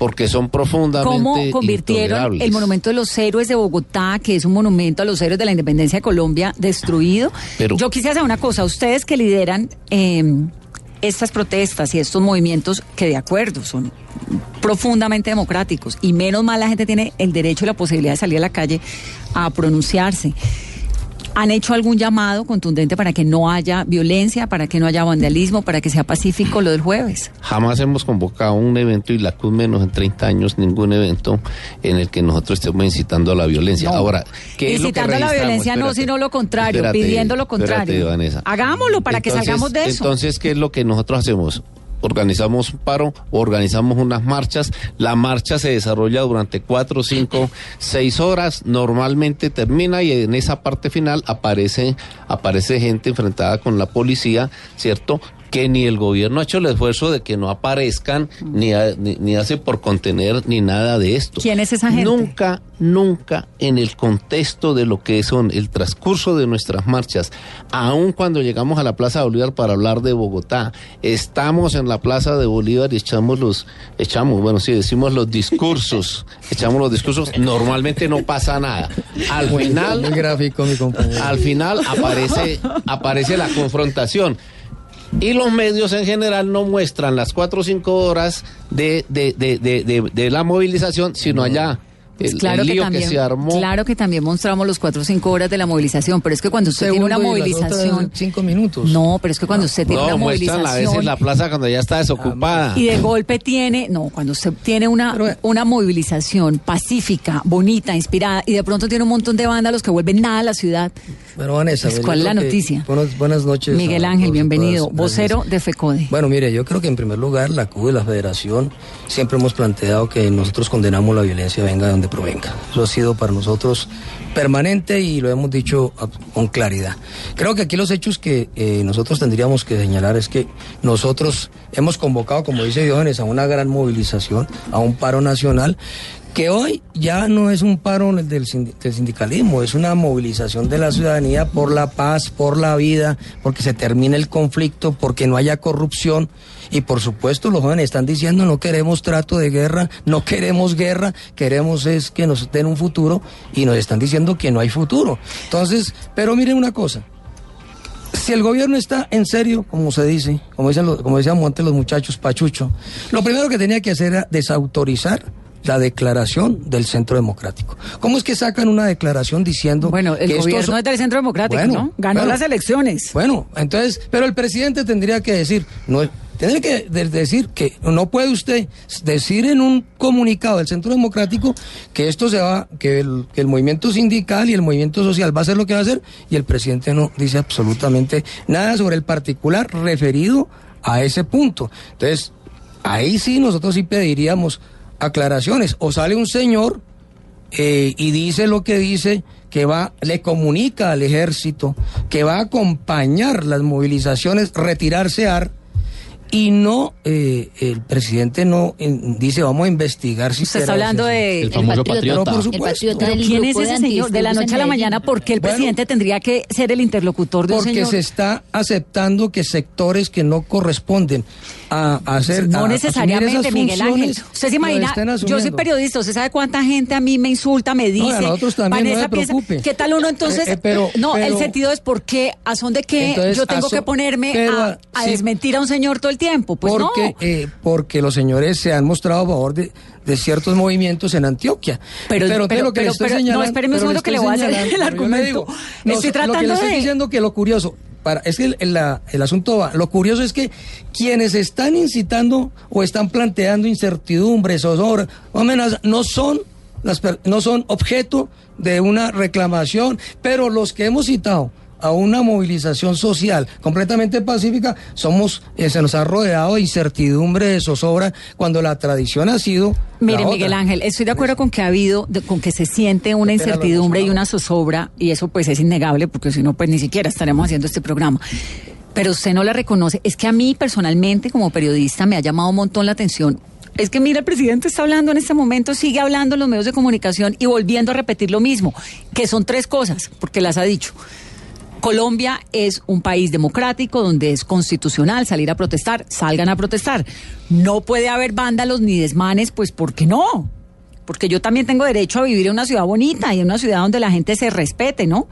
Porque son profundamente ¿Cómo convirtieron el monumento de los héroes de Bogotá, que es un monumento a los héroes de la independencia de Colombia, destruido? Pero- Yo quisiera saber una cosa. Ustedes que lideran eh, estas protestas y estos movimientos que de acuerdo son profundamente democráticos y menos mal la gente tiene el derecho y la posibilidad de salir a la calle a pronunciarse. ¿Han hecho algún llamado contundente para que no haya violencia, para que no haya vandalismo, para que sea pacífico lo del jueves? Jamás hemos convocado un evento y la CUT menos en 30 años ningún evento en el que nosotros estemos incitando a la violencia. No. Ahora, ¿qué es lo que Incitando a la violencia no, sino lo contrario, Espérate, pidiendo lo contrario. Hagámoslo para que salgamos de eso. Entonces, ¿qué es lo que nosotros hacemos? Organizamos un paro, organizamos unas marchas. La marcha se desarrolla durante cuatro, cinco, seis horas. Normalmente termina y en esa parte final aparece, aparece gente enfrentada con la policía, ¿cierto? Que ni el gobierno ha hecho el esfuerzo de que no aparezcan, ni, ha- ni, ni hace por contener, ni nada de esto. ¿Quién es esa gente? Nunca, nunca en el contexto de lo que son el transcurso de nuestras marchas, aun cuando llegamos a la Plaza de Bolívar para hablar de Bogotá, estamos en la Plaza de Bolívar y echamos los, echamos, bueno, sí, decimos los discursos, echamos los discursos, normalmente no pasa nada. Al final, muy gráfico, mi compañero. al final aparece, aparece la confrontación. Y los medios en general no muestran las cuatro o cinco horas de, de, de, de, de- de la movilización, sino allá el, Pues claro el que lío también, se armó. claro que también mostramos los cuatro o cinco horas de la movilización, pero es que cuando usted tiene una movilización, cinco minutos. no, pero es que cuando usted tiene No, una muestran a veces movilización la plaza cuando ya está desocupada. y de golpe tiene, no, cuando usted tiene una, una movilización pacífica, bonita, inspirada, y de pronto tiene un montón de vándalos que vuelven nada a la ciudad. Pero Vanessa, Pues, ¿cuál es la noticia? Buenas, buenas noches. Miguel Ángel, todos bienvenido, todas. vocero de FECODE. Bueno, mire, yo creo que en primer lugar la CUD y la Federación siempre hemos planteado que nosotros condenamos la violencia venga de donde provenga. Eso ha sido para nosotros permanente y lo hemos dicho con claridad. Creo que aquí los hechos que eh, nosotros tendríamos que señalar es que nosotros hemos convocado, como dice Diógenes, a una gran movilización, a un paro nacional que hoy ya no es un paro del, sindi- del sindicalismo, es una movilización de la ciudadanía por la paz, por la vida, porque se termine el conflicto, porque no haya corrupción. Y por supuesto los jóvenes están diciendo no queremos trato de guerra, no queremos guerra, queremos es que nos den un futuro y nos están diciendo que no hay futuro. Entonces, pero miren una cosa, si el gobierno está en serio, como se dice, como, dicen los- como decíamos antes los muchachos, Pachucho, lo primero que tenía que hacer era desautorizar la declaración del Centro Democrático. ¿Cómo es que sacan una declaración diciendo Bueno, el que estos gobierno son- es del Centro Democrático, Bueno, ¿no? Ganó bueno. las elecciones. Bueno, entonces, pero el presidente tendría que decir, no, tendría que de- decir que no puede usted decir en un comunicado del Centro Democrático que esto se va, que el, que el movimiento sindical y el movimiento social va a hacer lo que va a hacer y el presidente no dice absolutamente nada sobre el particular referido a ese punto. Entonces, ahí sí nosotros sí pediríamos aclaraciones. O sale un señor eh, y dice lo que dice, que va, le comunica al ejército, que va a acompañar las movilizaciones, retirarse AR, y no, eh, el presidente no dice vamos a investigar si Usted está hablando de... El famoso patriota. Pero por El supuesto. patriota ¿Pero del quién es ese señor? De la noche a la mañana. ¿por qué el Bueno. presidente tendría que ser el interlocutor de un Porque señor? se está aceptando que sectores que no corresponden a, a hacer. No necesariamente, esas Miguel Ángel. Usted se imagina, yo soy periodista, ¿usted sabe cuánta gente a mí me insulta, me dice? a nosotros también, no Vanessa piensa- preocupe. ¿Qué tal uno entonces? Eh, eh, pero- no, el pero- sentido es por qué, a son de qué Entonces, yo tengo so- que ponerme pero, a, a sí. desmentir a un señor todo el tiempo. Pues porque, no. eh, porque los señores se han mostrado a favor de, de ciertos movimientos en Antioquia. Pero- entonces pero- lo que le pero- estoy pero- no, espéreme un pero segundo que le voy a hacer el pero le argumento. digo, Estoy lo que tratando le estoy de- diciendo que lo curioso, es que el, el- asunto va, lo curioso es que quienes están incitando o están planteando incertidumbres, o amenazas, no son las no son objeto de una reclamación, pero los que hemos citado a una movilización social completamente pacífica, somos, eh, se nos ha rodeado de incertidumbre, de zozobra, cuando la tradición ha sido. Mire, otra. Miguel Ángel, estoy de acuerdo con que ha habido, de- con que se siente una incertidumbre y una zozobra, y eso pues es innegable, porque si no, pues ni siquiera estaremos haciendo este programa. Pero usted no la reconoce. Es que a mí personalmente, como periodista, me ha llamado un montón la atención. Es que mira, el presidente está hablando en este momento, sigue hablando en los medios de comunicación y volviendo a repetir lo mismo, que son tres cosas, porque las ha dicho. Colombia es un país democrático donde es constitucional salir a protestar, salgan a protestar. No puede haber vándalos ni desmanes, pues ¿por qué no? Porque yo también tengo derecho a vivir en una ciudad bonita y en una ciudad donde la gente se respete, ¿no?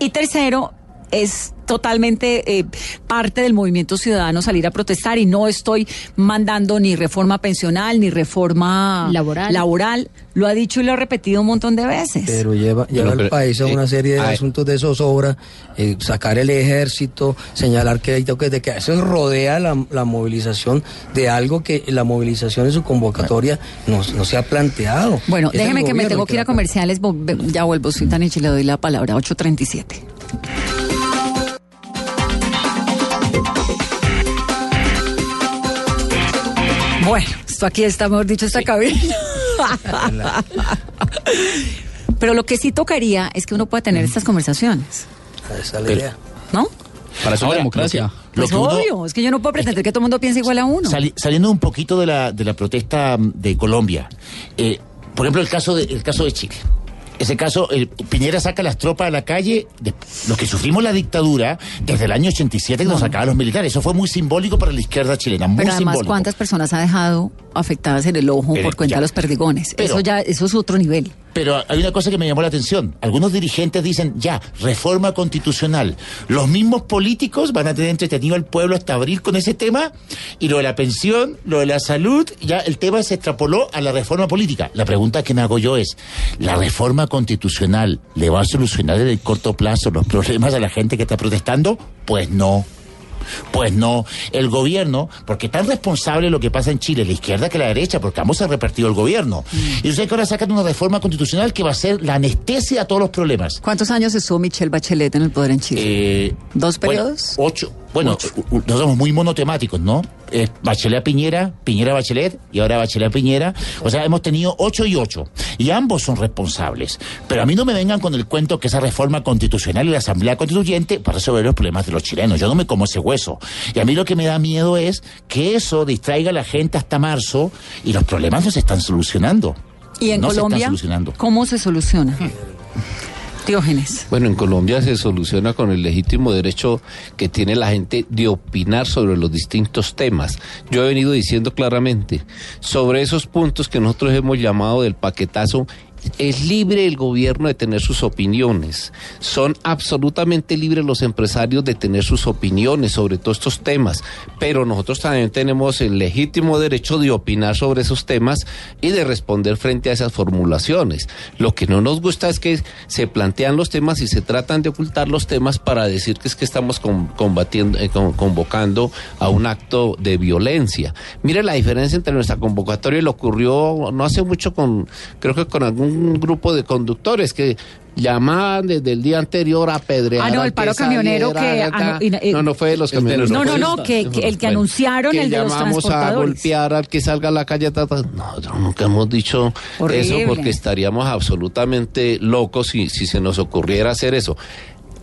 Y tercero, es totalmente eh, parte del movimiento ciudadano salir a protestar y no estoy mandando ni reforma pensional ni reforma Laboral. laboral. Lo ha dicho y lo ha repetido un montón de veces. Pero lleva, lleva Pero, al país a eh, una serie de ay. asuntos de zozobra, eh, sacar el ejército, señalar que hay toques de que eso rodea la, la movilización de algo que la movilización en su convocatoria no, no se ha planteado. Bueno, Es déjeme que me tengo que ir a comerciales. Ya vuelvo, soy Tanichi, le doy la palabra. 837. Bueno, esto aquí está, mejor dicho, esta cabina. Pero lo que sí tocaría es que uno pueda tener estas conversaciones, Esa es la idea. ¿no? Para eso Ahora, la democracia. lo Pues que uno- obvio, es que yo no puedo pretender que todo el mundo piense igual a uno. Sali- saliendo un poquito de la, de la protesta mm, de Colombia, eh, por ejemplo, el caso, de, el caso de Chile. Ese caso, el, Piñera saca las tropas a la calle, de, los que sufrimos la dictadura desde el año 87 que nos sacaban los militares. Eso fue muy simbólico para la izquierda chilena, muy Pero además, simbólico. ¿cuántas personas ha dejado afectadas en el ojo Pero por cuenta ya. de los perdigones? Pero- eso ya, eso es otro nivel. Pero hay una cosa que me llamó la atención. Algunos dirigentes dicen, ya, reforma constitucional. Los mismos políticos van a tener entretenido al pueblo hasta abril con ese tema y lo de la pensión, lo de la salud, ya el tema se extrapoló a la reforma política. La pregunta que me hago yo es, ¿la reforma constitucional le va a solucionar en el corto plazo los problemas a la gente que está protestando? Pues no. Pues no, el gobierno, porque tan responsable lo que pasa en Chile, la izquierda que la derecha, porque ambos se ha repartido el gobierno. Y usted que ahora sacan una reforma constitucional que va a ser la anestesia a todos los problemas. ¿Cuántos años estuvo Michelle Bachelet en el poder en Chile? Eh, ¿Dos bueno, periodos? ocho. Bueno, u- nosotros somos muy monotemáticos, ¿no? Eh, Bachelet a Piñera, Piñera a Bachelet y ahora Bachelet a Piñera. O sea, hemos tenido ocho y ocho. Y ambos son responsables. Pero a mí no me vengan con el cuento que esa reforma constitucional y la Asamblea Constituyente para resolver los problemas de los chilenos. Yo no me como ese hueso. Y a mí lo que me da miedo es que eso distraiga a la gente hasta marzo y los problemas no se están solucionando. ¿Y en no se Colombia? están solucionando. ¿Cómo se soluciona? Bueno, en Colombia se soluciona con el legítimo derecho que tiene la gente de opinar sobre los distintos temas. Yo he venido diciendo claramente sobre esos puntos que nosotros hemos llamado del paquetazo. Es libre el gobierno de tener sus opiniones. Son absolutamente libres los empresarios de tener sus opiniones sobre todos estos temas. Pero nosotros también tenemos el legítimo derecho de opinar sobre esos temas y de responder frente a esas formulaciones. Lo que no nos gusta es que se plantean los temas y se tratan de ocultar los temas para decir que es que estamos combatiendo, eh, con- convocando a un acto de violencia. Mire la diferencia entre nuestra convocatoria y lo ocurrió no hace mucho con, creo que con algún grupo de conductores que llamaban desde el día anterior a pedrear. Ah, no, el paro que camionero que saliera y- no, no fue de los camioneros. No, no, no, que, que el que Bueno, anunciaron, que el de los llamamos a transportadores. golpear al que salga a la calle. ta, ta. Nosotros nunca hemos dicho Horrible. eso porque estaríamos absolutamente locos si, si se nos ocurriera hacer eso.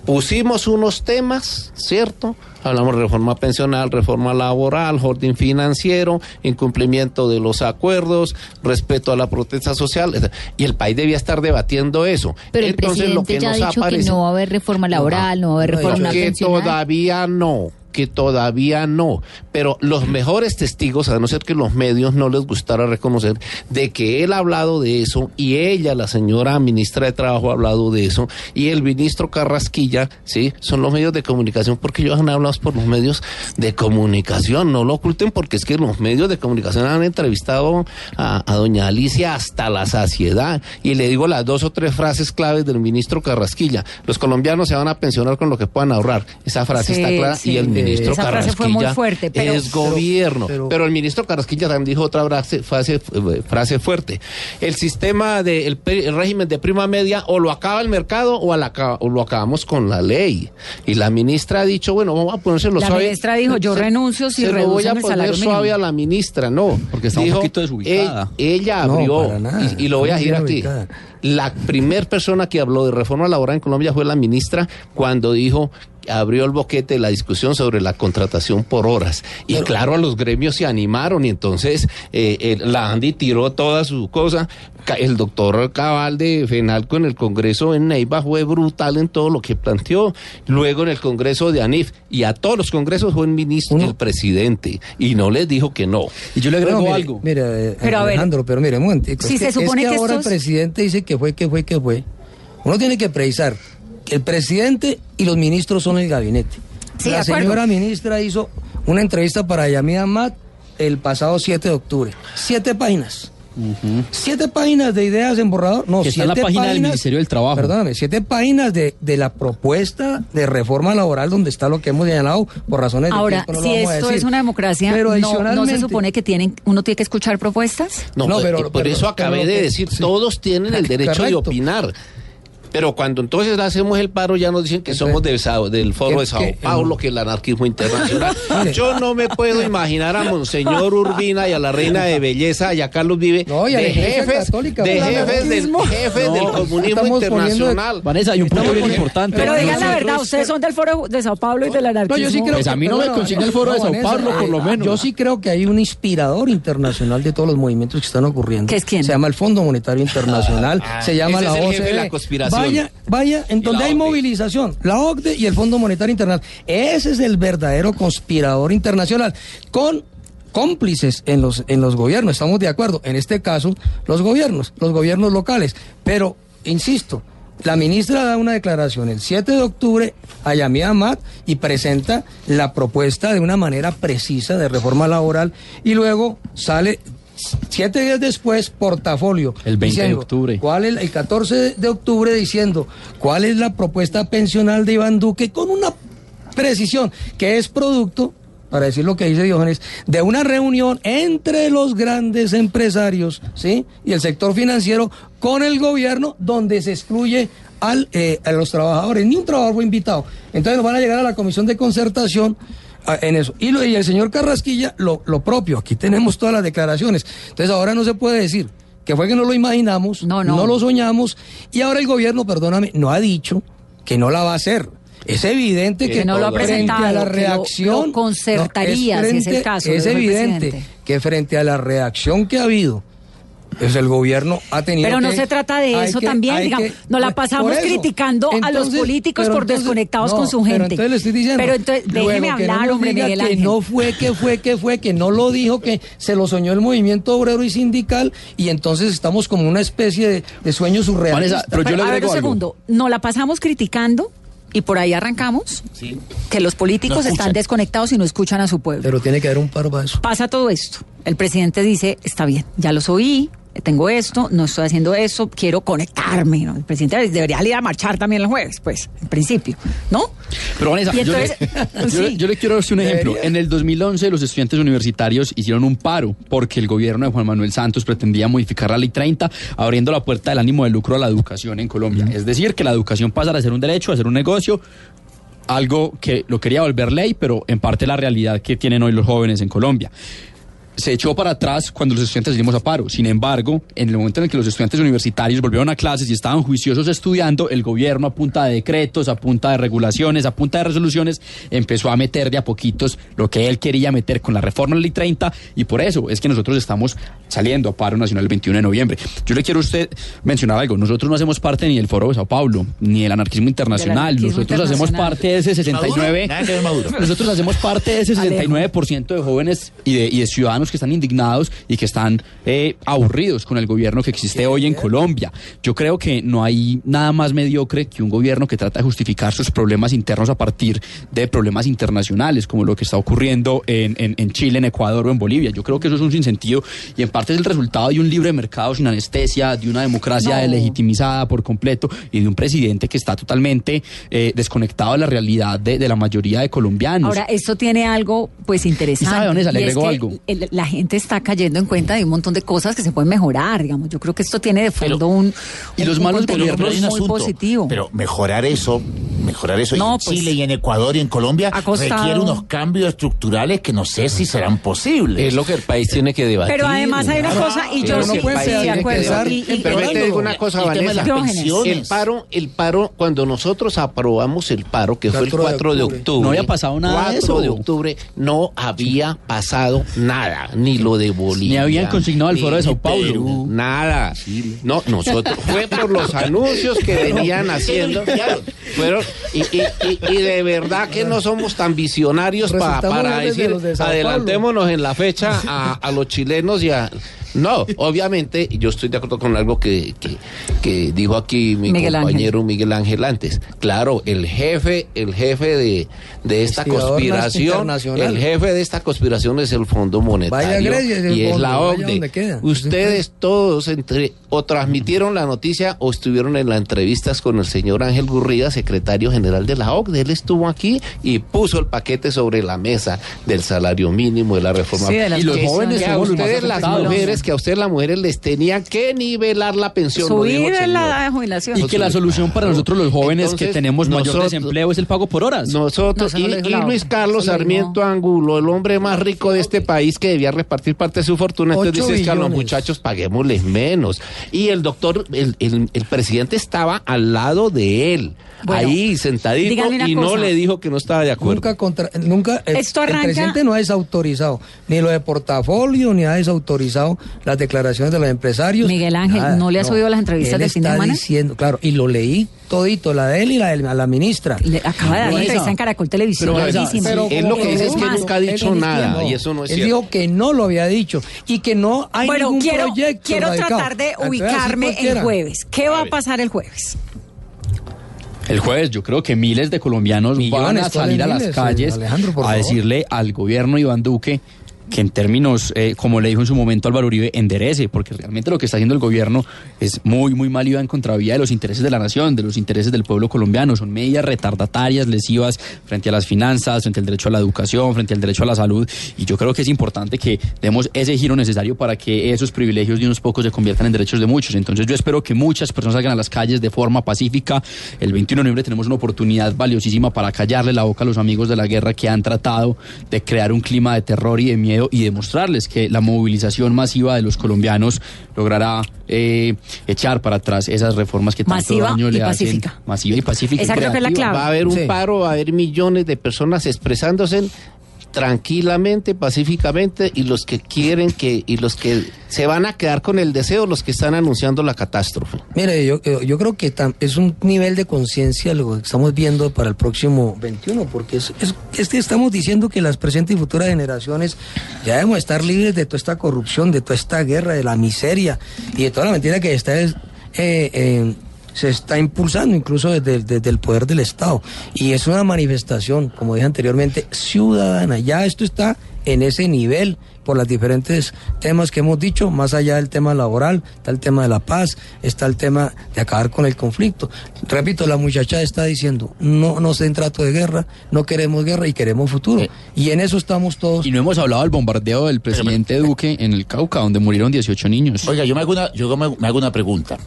Pusimos unos temas, ¿cierto? Hablamos de reforma pensional, reforma laboral, holding financiero, incumplimiento de los acuerdos, respeto a la protesta social, y el país debía estar debatiendo eso. Pero el Entonces, lo que ya ha nos dicho que aparece- no va a haber reforma laboral, no, va a haber reforma que todavía no, que todavía no. Pero los mejores testigos, a no ser que los medios no les gustara reconocer, de que él ha hablado de eso y ella, la señora ministra de Trabajo, ha hablado de eso y el ministro Carrasquilla, sí, son los medios de comunicación porque ellos han hablado por los medios de comunicación, no lo oculten porque es que los medios de comunicación han entrevistado a, a doña Alicia hasta la saciedad y le digo las dos o tres frases claves del ministro Carrasquilla. Los colombianos se van a pensionar con lo que puedan ahorrar. Esa frase Sí, está clara sí. y el ministro Esa frase fue muy fuerte, pero- es gobierno. pero- Pero, el ministro Carrasquilla también dijo otra frase, frase, frase fuerte. El sistema de el, régimen de prima media o lo acaba el mercado o, a la acaba- o lo acabamos con la ley. Y la ministra ha dicho, bueno, vamos a ponérselo La suave. ministra dijo, yo Se- renuncio si se lo voy a poner suave mínimo. a la ministra, no. Porque está un poquito desubicada. e- ella abrió, y, y lo voy a decir aquí. La primer persona que habló de reforma laboral en Colombia fue la ministra cuando dijo abrió el boquete de la discusión sobre la contratación por horas. Y claro, los gremios se animaron y entonces eh, eh, la Andy tiró toda su cosa. El doctor Cabal de Fenalco en el Congreso en Neiva fue brutal en todo lo que planteó. Luego en el Congreso de ANIF y a todos los congresos fue el ministro, el presidente, y no les dijo que no. Y yo le No, agrego mire, algo. Mire, eh, Pero a ver. Pero mire, un momentico. Si es se que, supone es que, que ahora estos- el presidente dice que fue, que fue, que fue. Uno tiene que precisar el presidente y los ministros son el gabinete. Sí, de La señora ministra hizo una entrevista para Yamida Mat el pasado 7 de octubre. Siete páginas. Siete páginas de ideas en borrador. No, Que está siete en la página del páginas- Ministerio del Trabajo. Perdóname, siete páginas de, de la propuesta de reforma laboral donde está lo que hemos señalado por razones de Ahora, tiempo, no lo si esto decir. es una democracia, Pero no, no se supone que tienen, uno tiene que escuchar propuestas. No, No, pues, pero- y por eso acabé pero- de decir, sí. todos tienen el derecho de opinar. Pero cuando entonces hacemos el paro ya nos dicen que somos del, Sao- del foro de Es Sao Paulo, que el anarquismo internacional. Yo no me puedo imaginar a Monseñor Urbina y a la Reina de Belleza y a Carlos Vive No, y a de jefes, Católica, de jefes del, jefes No, del comunismo internacional. Vanessa, hay un punto poniendo- importante. Pero digan la verdad, ustedes son del foro de Sao Paulo y del anarquismo. No, yo sí creo Pues a mí no me consigue el foro de Sao Paulo, por lo eh, menos. Yo sí creo que hay un inspirador internacional de todos los movimientos que están ocurriendo. ¿Qué es quién? Se llama el Fondo Monetario Internacional, se llama ese la es el OCDE. jefe de la conspiración. Vaya, vaya, en donde hay movilización, la OCDE y el Fondo Monetario Internacional. Ese es el verdadero conspirador internacional. Con cómplices en los, en los gobiernos, estamos de acuerdo, en este caso los gobiernos, los gobiernos locales, pero, insisto, la ministra da una declaración el 7 de octubre a Yami Ahmad y presenta la propuesta de una manera precisa de reforma laboral y luego sale siete días después portafolio. El 20 de octubre. ¿Cuál es, el 14 de octubre diciendo cuál es la propuesta pensional de Iván Duque con una precisión que es producto para decir lo que dice Diógenes, de una reunión entre los grandes empresarios ¿sí? y el sector financiero con el gobierno donde se excluye al, eh, a los trabajadores. Ni un trabajador fue invitado. Entonces nos van a llegar a la comisión de concertación en eso. Y, lo- y el señor Carrasquilla, lo, lo propio, aquí tenemos todas las declaraciones. Entonces ahora no se puede decir que fue que no lo imaginamos, no, no. lo soñamos, y ahora el gobierno, perdóname, no ha dicho que no la va a hacer. Es evidente que, Que no lo ha a la lo- reacción lo concertaría, no, si es el caso, Es evidente presidente. que frente a la reacción que ha habido, pues el gobierno ha tenido Pero no que- se trata de eso que- también, digamos, que- nos la por- pasamos criticando a los Entonces, políticos pero por entonces- desconectados no, con su pero gente. entonces le estoy diciendo, Pero entonces, déjeme que no hablar, nos hombre, Miguel que Ángel. no fue, que fue, que fue, que no lo dijo, que se lo soñó el movimiento obrero y sindical y entonces estamos como una especie de, de sueño surrealista. Pero, a ver, un segundo, nos la pasamos criticando y por ahí arrancamos que los políticos No están desconectados y no escuchan a su pueblo. Pero tiene que haber un paro para eso. Pasa todo esto. El presidente dice, está bien, ya los oí, tengo esto, no estoy haciendo eso, quiero conectarme. ¿no? El presidente debería ir a marchar también el jueves, pues, en principio, ¿no? Pero Vanessa, yo, le, yo- sí. yo le quiero hacer un ejemplo. Debería. En el 2011 los estudiantes universitarios hicieron un paro porque el gobierno de Juan Manuel Santos pretendía modificar la ley 30 abriendo la puerta del ánimo de lucro a la educación en Colombia. Es decir, que la educación pasara a ser un derecho, a ser un negocio, algo que lo quería volver ley, pero en parte la realidad que tienen hoy los jóvenes en Colombia se echó para atrás cuando los estudiantes salimos a paro. Sin embargo, en el momento en el que los estudiantes universitarios volvieron a clases y estaban juiciosos estudiando, el gobierno a punta de decretos, a punta de regulaciones, a punta de resoluciones, empezó a meter de a poquitos lo que él quería meter con la reforma de la ley 30 y por eso es que nosotros estamos saliendo a paro nacional el 21 de noviembre. Yo le quiero a usted mencionar algo. Nosotros no hacemos parte ni del Foro de Sao Paulo, ni del anarquismo internacional. anarquismo nosotros hacemos parte de ese 69. Maduro, nada que ver Maduro. Nosotros hacemos parte de ese 69% de jóvenes y de, y de ciudadanos que están indignados y que están eh, aburridos con el gobierno que existe hoy en Colombia. Yo creo que no hay nada más mediocre que un gobierno que trata de justificar sus problemas internos a partir de problemas internacionales, como lo que está ocurriendo en, en- en Chile, en Ecuador o en Bolivia. Yo creo que eso es un sinsentido y en parte es el resultado de un libre mercado sin anestesia, de una democracia No. legitimizada por completo y de un presidente que está totalmente eh, desconectado de la realidad de, de la mayoría de colombianos. Ahora, esto tiene algo pues interesante. ¿Y sabe, Vanessa? Le es agrego que algo. el- la gente está cayendo en cuenta de un montón de cosas que se pueden mejorar, digamos. Yo creo que esto tiene de fondo un, y los un malos un muy asunto, positivo. Pero mejorar eso, mejorar eso No, en pues, Chile y en Ecuador y en Colombia requiere unos cambios estructurales que no sé si serán posibles. Es lo que el país tiene que debatir. Pero además hay una cosa, y yo país sí, de acuerdo. Y- y- Pero y- te digo una cosa, El tema de Vanessa. El paro, el paro, cuando nosotros aprobamos el paro, que fue el 4 de 4 de octubre. No había pasado nada de 4 eso. de octubre no había pasado nada, ni lo de Bolivia. Ni habían consignado el ni foro de Sao Paulo. Perú, nada. No, nosotros, fue por los anuncios que venían haciendo. Fueron, y, y- y- y de verdad que no somos tan visionarios pa- para decir, de adelantémonos en la fecha a, a los chilenos y a... No, obviamente, yo estoy de acuerdo con algo que, que, que dijo aquí mi Miguel Ángel. compañero Miguel Ángel antes. Claro, el jefe, el jefe de, de esta conspiración, el jefe de esta conspiración es el Fondo Vaya Monetario Grecia, es el y es la OCDE. Ustedes todos entre o transmitieron la noticia o estuvieron en las entrevistas con el señor Ángel Gurría, secretario general de la OCDE. Él estuvo aquí y puso el paquete sobre la mesa del salario mínimo, de la reforma. Sí, de Y los jóvenes que a ustedes las mujeres, que a ustedes las mujeres les tenían que nivelar la pensión. Subir el la señor. edad de jubilación. Y que la solución para nosotros los jóvenes que tenemos mayor nosotros- desempleo es el pago por horas. Nosotros, No, no y, Luis. Carlos Sarmiento Angulo, el hombre más rico de este país que debía repartir parte de su fortuna, entonces dices que a los muchachos paguémosles menos. Y el doctor, el, el- el presidente estaba al lado de él, Bueno, ahí sentadito, y no cosa. le dijo que no estaba de acuerdo. Nunca, contra, nunca el, Esto el arranca- presidente no ha desautorizado ni lo de portafolio ni ha desautorizado las declaraciones de los empresarios. Miguel Ángel, ¿no le has oído las entrevistas Él del fin de está semana? diciendo, claro, y lo leí todito, la de él y la de la ministra. Le acaba de dar una entrevista en Caracol Televisión. Pero, Él lo que dice es que más, nunca ha dicho nada, no. y eso no es Él cierto. dijo que no lo había dicho y que no hay bueno, ningún quiero, proyecto quiero radicado. tratar de Entonces, ubicarme el jueves. ¿Qué va a pasar el jueves? El jueves yo creo que miles de colombianos van a salir a ¿cuáles las miles, calles a decirle al gobierno Iván Duque que en términos, eh, como le dijo en su momento Álvaro Uribe, enderece, porque realmente lo que está haciendo el gobierno es muy, muy mal y en contravía de los intereses de la nación, de los intereses del pueblo colombiano. Son medidas retardatarias, lesivas frente a las finanzas, frente al derecho a la educación, frente al derecho a la salud. Y yo creo que es importante que demos ese giro necesario para que esos privilegios de unos pocos se conviertan en derechos de muchos. Entonces yo espero que muchas personas salgan a las calles de forma pacífica. El 21 de noviembre tenemos una oportunidad valiosísima para callarle la boca a los amigos de la guerra que han tratado de crear un clima de terror y de miedo y demostrarles que la movilización masiva de los colombianos logrará eh, echar para atrás esas reformas que tanto Masiva daño le pacífica. hacen. Masiva y pacífica. y Esa creo que es la clave. Va a haber un Sí. paro, va a haber millones de personas expresándose tranquilamente, pacíficamente, y los que quieren que, y los que se van a quedar con el deseo, los que están anunciando la catástrofe. Mire, yo, yo creo que es un nivel de conciencia lo que estamos viendo para el próximo 21, porque es, es, estamos diciendo que las presentes y futuras generaciones ya debemos estar libres de toda esta corrupción, de toda esta guerra, de la miseria y de toda la mentira que está es- eh, eh, se está impulsando incluso desde, el- desde el poder del Estado. Y es una manifestación, como dije anteriormente, ciudadana. Ya esto está en ese nivel por los diferentes temas que hemos dicho, más allá del tema laboral, está el tema de la paz, está el tema de acabar con el conflicto. Repito, la muchacha está diciendo, no nos den trato de guerra, no queremos guerra y queremos futuro. y en eso estamos todos. Y no hemos hablado del bombardeo del presidente Duque en el Cauca, donde murieron 18 niños. Oiga, yo me hago una, yo me, me hago una pregunta.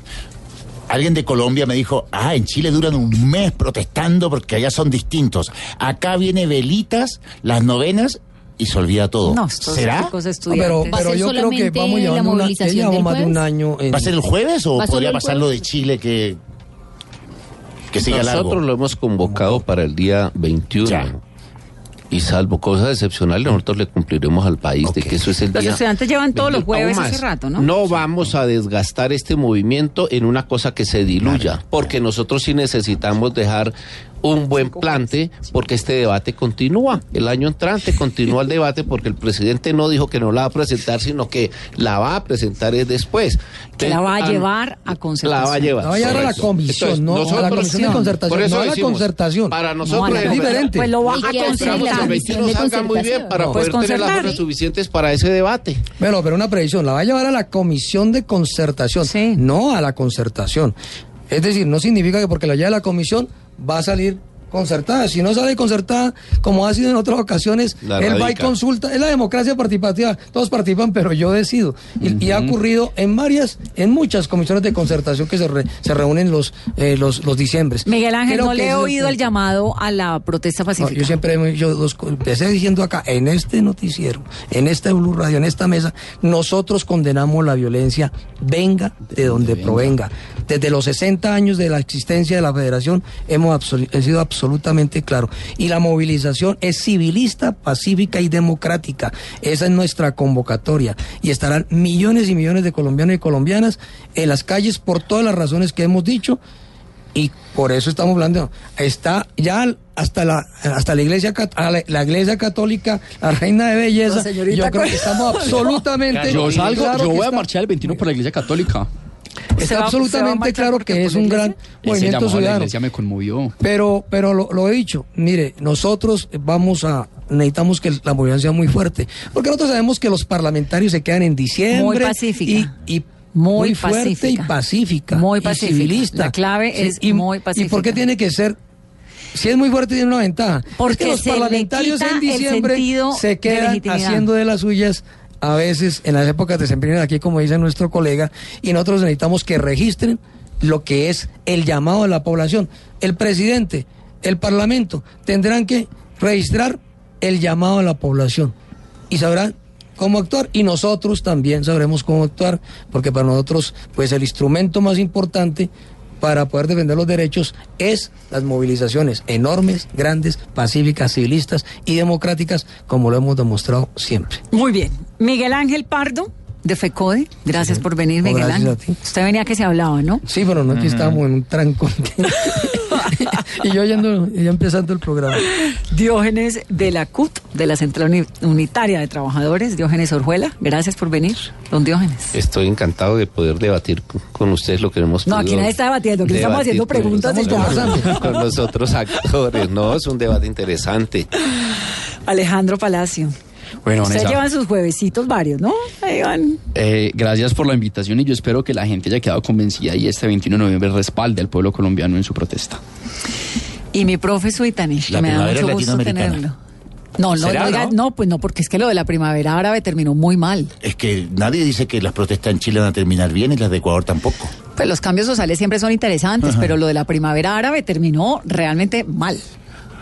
Alguien de Colombia me dijo, ah, en Chile duran un mes protestando porque allá son distintos. Acá viene velitas, las novenas y se olvida todo. No, ¿Será? estudiantes. pero, pero yo creo que vamos llevando una, llevamos más de un año. en- ¿Va a ser el jueves o ¿Va solo podría pasar lo de Chile que, que siga largo? Nosotros lo hemos convocado para el día 21. Y salvo cosas excepcionales, nosotros le cumpliremos al país de que eso es el Los día. estudiantes llevan todos los 21. jueves hace rato, ¿no? No vamos a desgastar este movimiento en una cosa que se diluya, porque nosotros sí necesitamos dejar un buen plante, porque este debate continúa. El año entrante continúa el debate porque el presidente no dijo que no la va a presentar, sino que la va a presentar es después. Que la va a Ah, llevar a concertación. La va a llevar. La va a llevar a la comisión, Entonces, no a la nosotros- comisión de concertación, Por eso no a la concertación. Para No, nosotros a la- el- es diferente. Pues lo va a ¿Y qué hace concertar. la Esperamos que el comisión 21 de salga muy bien concertación? para No, poder pues tener las concertar. horas suficientes para ese debate. Bueno, pero una previsión, la va a llevar a la comisión de concertación, no a la concertación. Es decir, no significa que porque la lleve a la comisión va a salir concertada. Si no sale concertada, como ha sido en otras ocasiones, La él va y consulta. Es la democracia participativa, todos participan, pero yo decido. Y, y ha ocurrido en varias, en muchas comisiones de concertación que se, re- se reúnen los, eh, los, los diciembres. Miguel Ángel, Creo no le he oído el llamado a la protesta No, pacífica. yo siempre dos co- empecé diciendo acá, en este noticiero, en esta Blue Radio, en esta mesa, nosotros condenamos la violencia, venga de donde provenga. Desde los 60 años de la existencia de la federación hemos he sido absolutamente claro. Y la movilización es civilista, pacífica y democrática. Esa es nuestra convocatoria. Y estarán millones y millones de colombianos y colombianas en las calles por todas las razones que hemos dicho y por eso estamos hablando está ya hasta la hasta la iglesia la, la iglesia católica la reina de belleza señorita yo creo que estamos absolutamente Yo salgo, claro yo voy a está- marchar el 21 por la Iglesia Católica. ¿Se está va- absolutamente claro que es un gran Ese movimiento la ciudadano Iglesia me conmovió. pero pero lo, lo he dicho mire nosotros vamos a necesitamos que la movilización sea muy fuerte porque nosotros sabemos que los parlamentarios se quedan en diciembre Muy pacífica. y, y Muy fuerte pacífica. y pacífica Muy y pacífica. civilista. La clave es y, muy ¿Y por qué pacífica. tiene que ser si es muy fuerte tiene una ventaja. Porque es que los parlamentarios en diciembre se quedan haciendo de las suyas a veces en las épocas de sembrina aquí, como dice nuestro colega, y nosotros necesitamos que registren lo que es el llamado de la población. El presidente, el parlamento tendrán que registrar el llamado de la población y sabrán cómo actuar y nosotros también sabremos cómo actuar porque para nosotros pues el instrumento más importante para poder defender los derechos es las movilizaciones enormes, grandes, pacíficas, civilistas y democráticas como lo hemos demostrado siempre. Muy bien. Miguel Ángel Pardo, de FECODE. Gracias por venir, Miguel gracias Ángel. a ti. Usted venía que se hablaba, ¿no? Sí, pero no, aquí estábamos en un trancón. y yo yendo, y yo empezando el programa. Diógenes de la CUT, de la Central Uni- Unitaria de Trabajadores, Diógenes Orjuela. Gracias por venir, don Diógenes. Estoy encantado de poder debatir con- con ustedes lo que hemos No, aquí nadie está debatiendo, aquí estamos haciendo con- preguntas y ya. con los otros actores. No, es un debate interesante. Alejandro Palacio. Bueno, Ustedes Vanessa, llevan sus juevesitos varios, ¿no? Ahí van. eh, gracias por la invitación y yo espero que la gente haya quedado convencida y este 21 de noviembre respalde al pueblo colombiano en su protesta. Y mi profe Suitani, que me da mucho gusto tenerlo. No, no, ¿Será, no, diga- no? no, pues no, porque es que lo de la primavera árabe terminó muy mal. Es que nadie dice que las protestas en Chile van a terminar bien y las de Ecuador tampoco. Pues los cambios sociales siempre son interesantes, Ajá. pero lo de la primavera árabe terminó realmente mal.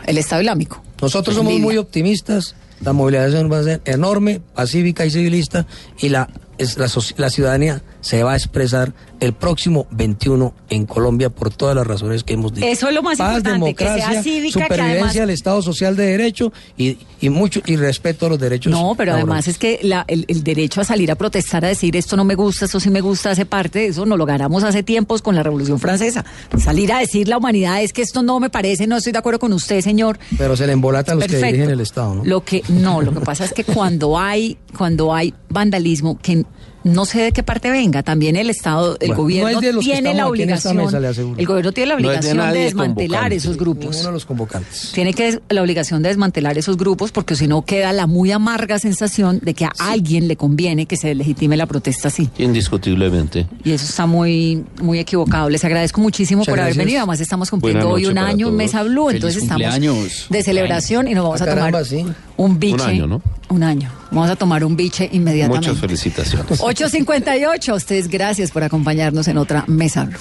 El Estado Islámico. Nosotros somos Envidia. muy optimistas, la movilización va a ser enorme, pacífica y civilista, y la, es, la, la ciudadanía se va a expresar el próximo 21 en Colombia por todas las razones que hemos dicho. Eso es lo más Paz, importante, que sea democracia, cívica, que supervivencia además- al Estado social de derecho y, y mucho y respeto a los derechos. No, pero además es que la- el, el derecho a salir a protestar, a decir esto no me gusta, esto sí me gusta, hace parte de eso, nos lo ganamos hace tiempos con la Revolución Francesa. Salir a decir la humanidad es que esto no me parece, no estoy de acuerdo con usted, señor. Pero se le embolatan los que dirigen el Estado, ¿no? Lo que no, lo que pasa es que cuando hay cuando hay vandalismo que no sé de qué parte venga, también el Estado, el Bueno, gobierno no es de los que tiene la obligación, mesa, le aseguro. el gobierno tiene la No es de obligación de, desmantelar esos grupos. Ninguno de los convocantes. Tiene que la obligación de desmantelar esos grupos porque si no queda la muy amarga sensación de que a alguien le conviene que se legitime la protesta así. Indiscutiblemente. Y eso está muy muy equivocado. Les agradezco muchísimo Muchas por haber venido. Además estamos cumpliendo hoy un año. Mesa Blue, Feliz entonces estamos de celebración y nos vamos a tomar caramba, sí. un biche. Un año, ¿no? Un año. Vamos a tomar un biche inmediatamente. Muchas felicitaciones. 8.58. A ustedes gracias por acompañarnos en otra Mesa Blue.